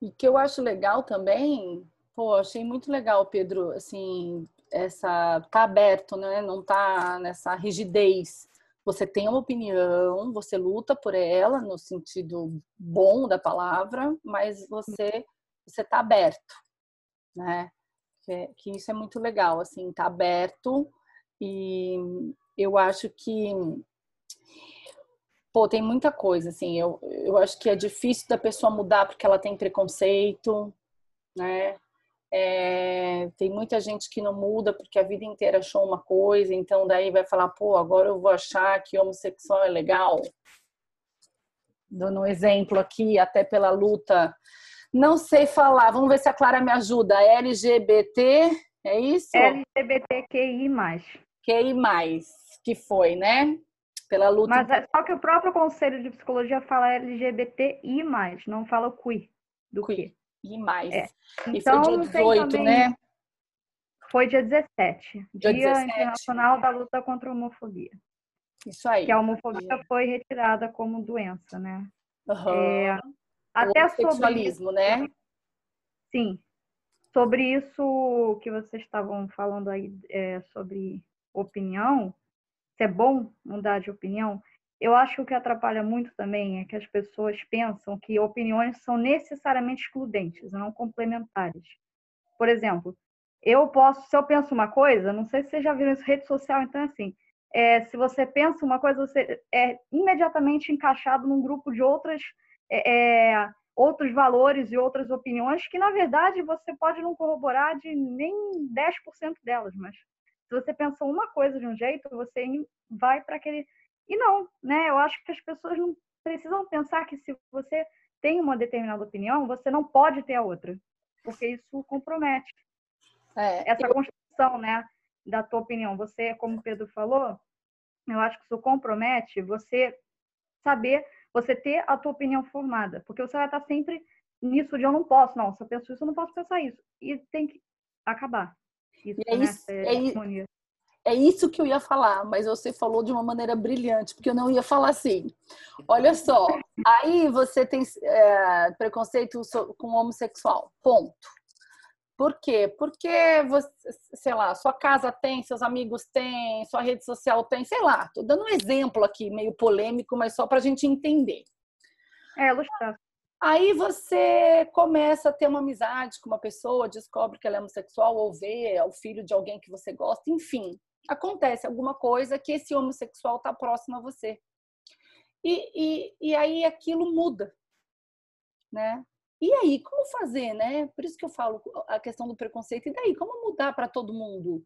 E que eu acho legal também, pô, achei muito legal, Pedro, assim, essa tá aberto, né? Não tá nessa rigidez. Você tem uma opinião, você luta por ela no sentido bom da palavra, mas você você tá aberto, né? Que, é, que isso é muito legal, assim, tá aberto e eu acho que pô, tem muita coisa, assim, eu, eu acho que é difícil da pessoa mudar porque ela tem preconceito, né? É, tem muita gente que não muda porque a vida inteira achou uma coisa, então daí vai falar, pô, agora eu vou achar que homossexual é legal. Dando um exemplo aqui, até pela luta não sei falar. Vamos ver se a Clara me ajuda. LGBT, é isso? LGBTQI+. QI+, que foi, né? Pela luta. Mas é só que o próprio Conselho de Psicologia fala LGBTI+, não fala o QI. Do QI. I mais. É. E então, foi dia 18, também... né? Foi dia 17. Dia, dia 17. Internacional da Luta contra a Homofobia. Isso aí. Que a homofobia foi retirada como doença, né? Uhum. É, até sobre isso, né? Sim. Sobre isso que vocês estavam falando aí é, sobre opinião, se é bom mudar de opinião, eu acho que o que atrapalha muito também é que as pessoas pensam que opiniões são necessariamente excludentes, não complementares. Por exemplo, eu posso, se eu penso uma coisa, não sei se vocês já viram isso rede social, então é assim, é, se você pensa uma coisa, você é imediatamente encaixado num grupo de outras é, é, outros valores e outras opiniões que, na verdade, você pode não corroborar de nem 10% delas, mas se você pensa uma coisa de um jeito, você vai para aquele. E não, né? Eu acho que as pessoas não precisam pensar que se você tem uma determinada opinião, você não pode ter a outra, porque isso compromete é, essa eu... construção, né, da tua opinião. Você, como o Pedro falou, eu acho que isso compromete você saber você ter a tua opinião formada, porque você vai estar sempre nisso de eu não posso, não, se eu penso isso, eu não posso pensar isso. E tem que acabar. isso, é né? Isso, é, é, é isso que eu ia falar, mas você falou de uma maneira brilhante, porque eu não ia falar assim. Olha só, aí você tem é, preconceito com homossexual, ponto. Por quê? Porque, você, sei lá, sua casa tem, seus amigos têm, sua rede social tem, sei lá. Tô dando um exemplo aqui, meio polêmico, mas só para a gente entender. É, ilustrar. Aí você começa a ter uma amizade com uma pessoa, descobre que ela é homossexual ou vê é o filho de alguém que você gosta, enfim. Acontece alguma coisa que esse homossexual está próximo a você. E, e, e aí aquilo muda, né? E aí, como fazer, né? Por isso que eu falo a questão do preconceito. E daí, como mudar para todo mundo?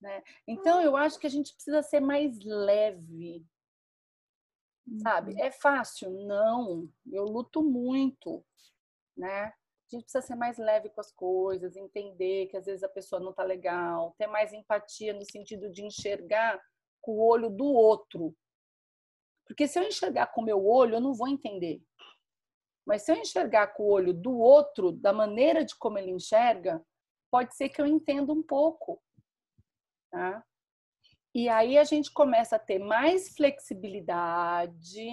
Né? Então, eu acho que a gente precisa ser mais leve, sabe? Uhum. É fácil? Não. Eu luto muito, né? A gente precisa ser mais leve com as coisas, entender que às vezes a pessoa não tá legal, ter mais empatia no sentido de enxergar com o olho do outro. Porque se eu enxergar com o meu olho, eu não vou entender. Mas se eu enxergar com o olho do outro, da maneira de como ele enxerga, pode ser que eu entenda um pouco. Tá? E aí a gente começa a ter mais flexibilidade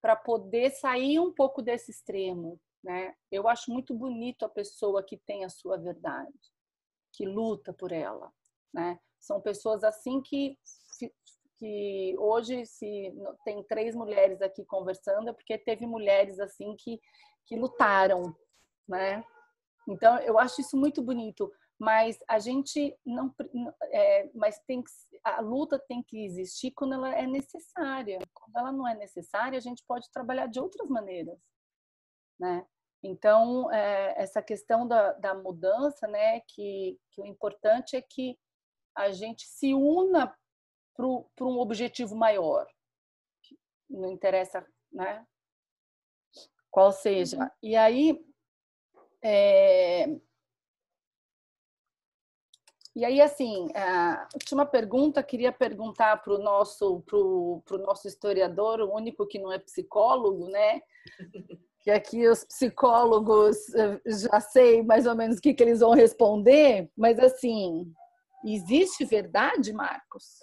para poder sair um pouco desse extremo. Né? Eu acho muito bonito a pessoa que tem a sua verdade, que luta por ela. Né? São pessoas assim que que hoje se tem três mulheres aqui conversando é porque teve mulheres assim que que lutaram, né? Então eu acho isso muito bonito, mas a gente não, é, mas tem que, a luta tem que existir quando ela é necessária. Quando ela não é necessária, a gente pode trabalhar de outras maneiras, né? Então é, essa questão da, da mudança, né? Que, que o importante é que a gente se una para um objetivo maior. Não interessa, né? Qual seja. Uhum. E aí, é... e aí assim, a última pergunta, queria perguntar para o nosso, pro, pro nosso historiador, o único que não é psicólogo, né? Que aqui os psicólogos eh, já sei mais ou menos o que, que eles vão responder, mas assim, existe verdade, Marcos?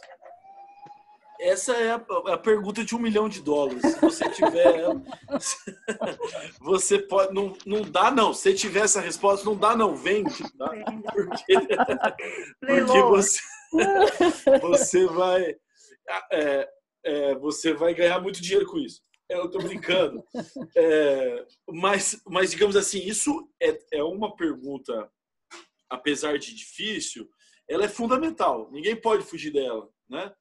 Essa é a, a, pergunta de um milhão de dólares. Se você tiver você pode. Não, não dá, não. Se tiver essa resposta, não dá, não. Vende. Tá? Porque, porque você, você vai. É, é, você vai ganhar muito dinheiro com isso. Eu estou brincando. É, mas, mas, digamos assim, isso é, é uma pergunta, apesar de difícil, ela é fundamental. Ninguém pode fugir dela. Né?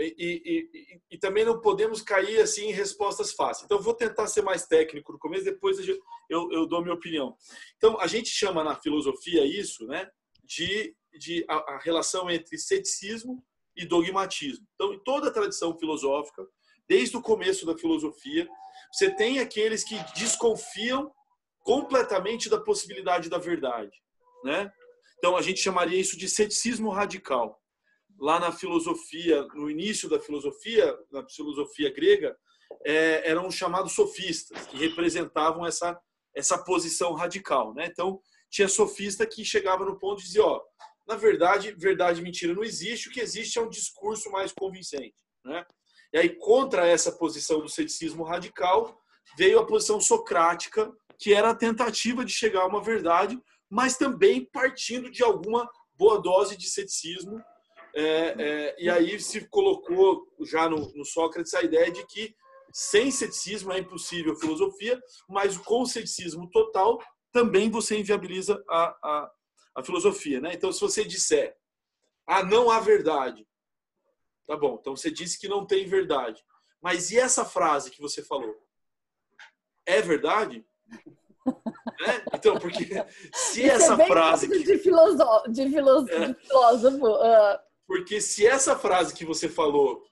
E, e, e, também não podemos cair assim em respostas fáceis. Então, vou tentar ser mais técnico no começo, depois eu, eu, eu dou minha opinião. Então, a gente chama na filosofia isso né, de, de a, a, relação entre ceticismo e dogmatismo. Então, em toda a tradição filosófica, desde o começo da filosofia, você tem aqueles que desconfiam completamente da possibilidade da verdade. Né? Então, a gente chamaria isso de ceticismo radical lá na filosofia, no início da filosofia, na filosofia grega, é, eram chamados sofistas, que representavam essa, essa posição radical. Né? Então, tinha sofista que chegava no ponto de dizer, ó, na verdade, verdade e mentira não existe, o que existe é um discurso mais convincente. Né? E aí, contra essa posição do ceticismo radical, veio a posição socrática, que era a tentativa de chegar a uma verdade, mas também partindo de alguma boa dose de ceticismo é, é, e aí se colocou já no, no, Sócrates a ideia de que sem ceticismo é impossível a filosofia, mas com ceticismo total também você inviabiliza a, a, a filosofia. Né? Então, se você disser, ah, não há verdade, tá bom, então você disse que não tem verdade. Mas e essa frase que você falou? É verdade? né? Então, porque se Isso essa é frase. Que... De, filosófico, de, filósofo, é. de filósofo uh, porque se essa frase que você falou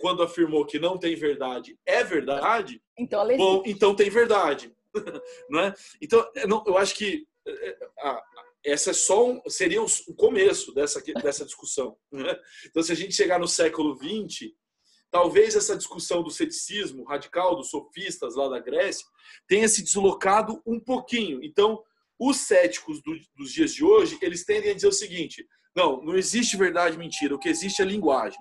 quando afirmou que não tem verdade é verdade, então, bom, então tem verdade, não é? Então, eu acho que é, é, essa é só um, seria um começo dessa dessa discussão. Né? Então, se a gente chegar no século XX, talvez essa discussão do ceticismo radical dos sofistas lá da Grécia tenha se deslocado um pouquinho. Então, Os céticos do, dos dias de hoje, eles tendem a dizer o seguinte: não, não existe verdade e mentira, o que existe é linguagem.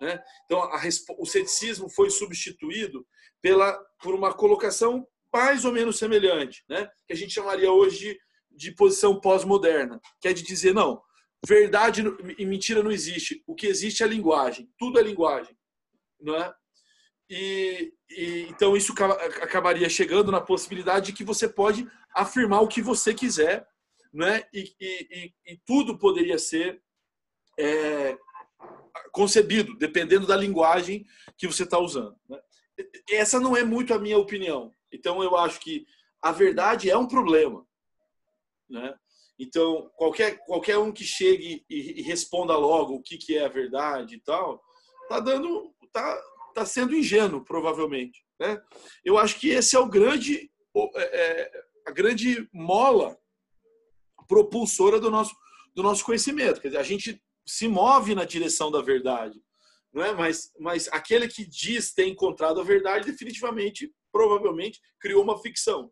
Né? Então, a, o ceticismo foi substituído pela, por uma colocação mais ou menos semelhante, né? que a gente chamaria hoje de, de posição pós-moderna, que é de dizer, não, verdade e mentira não existe, o que existe é linguagem, tudo é linguagem. Não é? E, e, então isso acabaria chegando na possibilidade de que você pode afirmar o que você quiser, né? E, e, e tudo poderia ser é, concebido, dependendo da linguagem que você está usando. Né? Essa não é muito a minha opinião. Então, eu acho que a verdade é um problema. Né? Então, qualquer, qualquer um que chegue e, e responda logo o que, que é a verdade e tal, tá dando, tá, tá sendo ingênuo, provavelmente. Né? Eu acho que esse é o grande, é, é, a grande mola propulsora do nosso, do nosso conhecimento. Quer dizer, a gente se move na direção da verdade, não é? Mas, mas aquele que diz ter encontrado a verdade, definitivamente, provavelmente, criou uma ficção.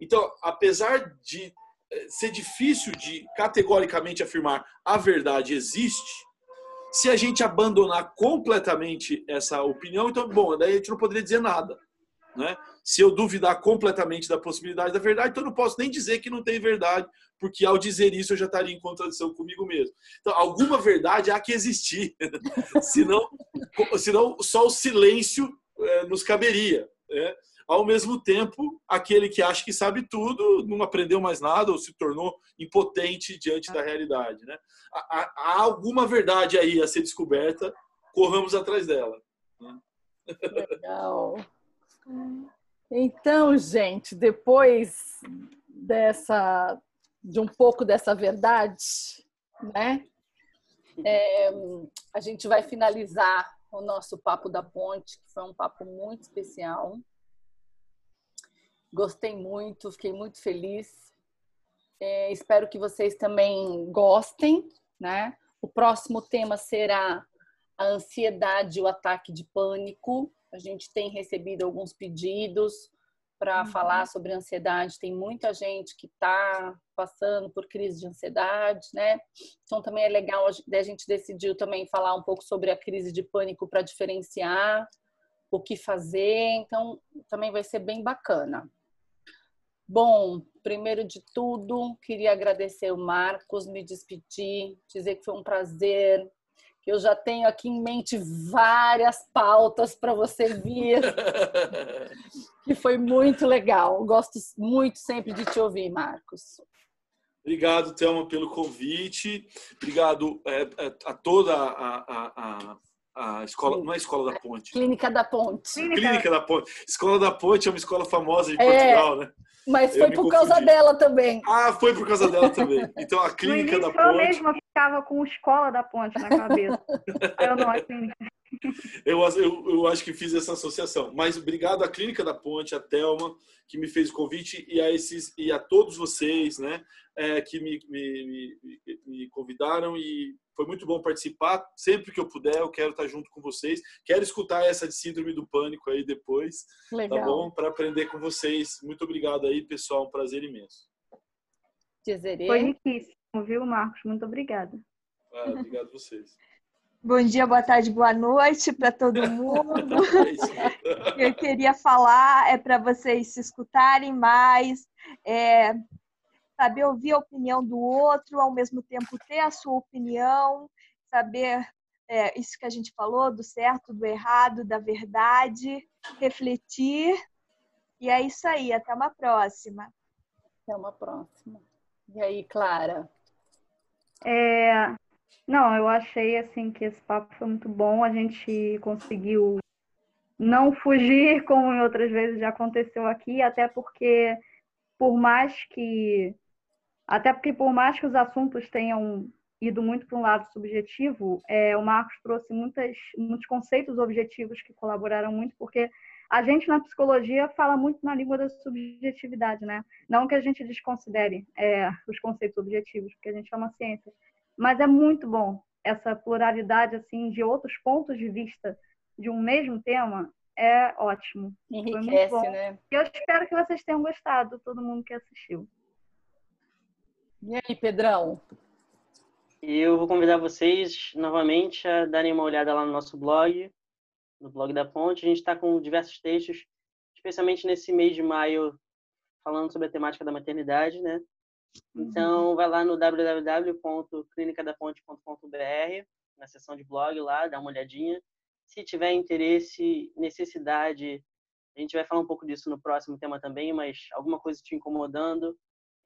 Então, apesar de eh, ser difícil de categoricamente afirmar a verdade existe, se a gente abandonar completamente essa opinião, então, bom, daí a gente não poderia dizer nada. Né? Se eu duvidar completamente da possibilidade da verdade, então eu não posso nem dizer que não tem verdade, porque ao dizer isso eu já estaria em contradição comigo mesmo. Então, alguma verdade há que existir, senão, senão só o silêncio é, nos caberia. Né? Ao mesmo tempo, aquele que acha que sabe tudo não aprendeu mais nada ou se tornou impotente diante da realidade. Né? Há, há alguma verdade aí a ser descoberta, corramos atrás dela. Né? Legal. Então, gente, depois dessa de um pouco dessa verdade, né? É, a gente vai finalizar o nosso papo da ponte, que foi um papo muito especial. Gostei muito, fiquei muito feliz. É, espero que vocês também gostem, né? O próximo tema será a ansiedade o ataque de pânico. A gente tem recebido alguns pedidos para uhum. falar sobre ansiedade. Tem muita gente que está passando por crise de ansiedade, né? Então também é legal a gente decidiu também falar um pouco sobre a crise de pânico para diferenciar o que fazer. Então também vai ser bem bacana. Bom, primeiro de tudo, queria agradecer o Marcos, me despedir, dizer que foi um prazer eu já tenho aqui em mente várias pautas para você vir, que foi muito legal. Gosto muito sempre de te ouvir, Marcos. Obrigado, Thelma, pelo convite. Obrigado é, é, a toda a, a, a, a, escola, não é a Escola da Ponte. Clínica da Ponte. Clínica da Ponte. Escola da Ponte é uma escola famosa de é, Portugal, né? Mas foi por causa dela também. Ah, foi por causa dela também. Então a Clínica da Ponte. Eu mesma ficava com Escola da Ponte na cabeça. eu não, a clínica. Eu, eu, eu, acho que fiz essa associação. Mas obrigado à Clínica da Ponte, a Thelma, que me fez o convite, e a, esses, e a todos vocês né, é, que me, me, me, me, convidaram. E foi muito bom participar. Sempre que eu puder, eu quero estar junto com vocês. Quero escutar essa de Síndrome do Pânico aí depois. Tá Legal. Tá bom? Para aprender com vocês. Muito obrigado aí, pessoal. Um prazer imenso. Dizerê. Foi riquíssimo, viu, Marcos? Muito obrigada. Ah, obrigado a vocês. Bom dia, boa tarde, boa noite para todo mundo. É eu queria falar é para vocês se escutarem mais, é, saber ouvir a opinião do outro, ao mesmo tempo ter a sua opinião, saber é, isso que a gente falou, do certo, do errado, da verdade, refletir. E é isso aí, até uma próxima. Até uma próxima. E aí, Clara? É, não, eu achei assim que esse papo foi muito bom. A gente conseguiu não fugir, como em outras vezes já aconteceu aqui, até porque por mais que até porque por mais que os assuntos tenham ido muito para um lado subjetivo, é, o Marcos trouxe muitas, muitos conceitos objetivos que colaboraram muito, porque a gente na psicologia fala muito na língua da subjetividade, né? Não que a gente desconsidere é, os conceitos objetivos, porque a gente é uma ciência, mas é muito bom essa pluralidade assim de outros pontos de vista de um mesmo tema é ótimo. Enriquece, né? E eu espero que vocês tenham gostado, todo mundo que assistiu. E aí, Pedrão? Eu vou convidar vocês novamente a darem uma olhada lá no nosso blog, no blog da Ponte. A gente está com diversos textos, especialmente nesse mês de maio, falando sobre a temática da maternidade, né? Então, uhum. vai lá no www.clinicadaponte.com.br, na seção de blog lá, dá uma olhadinha. Se tiver interesse, necessidade, a gente vai falar um pouco disso no próximo tema também, mas alguma coisa te incomodando,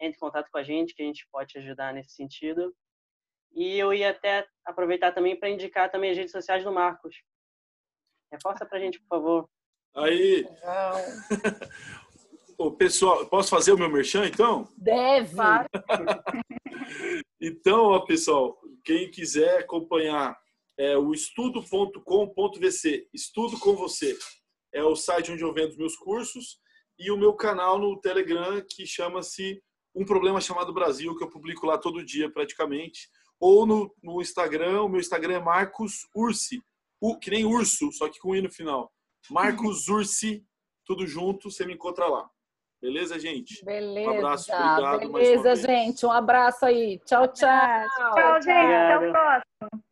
entre em contato com a gente, que a gente pode te ajudar nesse sentido. E eu ia até aproveitar também para indicar também as redes sociais do Marcos. Reforça para a gente, por favor. Aí. Ô, pessoal, posso fazer o meu merchan, então? Deve. então, ó, pessoal, quem quiser acompanhar é o estudo.com.vc, estudo com você. É o site onde eu vendo os meus cursos e o meu canal no Telegram que chama-se Um Problema Chamado Brasil, que eu publico lá todo dia praticamente ou no, no Instagram, o meu Instagram é Marcos Ursi, o, que nem urso, só que com i no final. Marcos Ursi, tudo junto, você me encontra lá. Beleza, gente? Beleza. Um abraço, obrigado. Beleza, gente. Um abraço aí. Tchau, tchau. Tchau, gente. Até o próximo.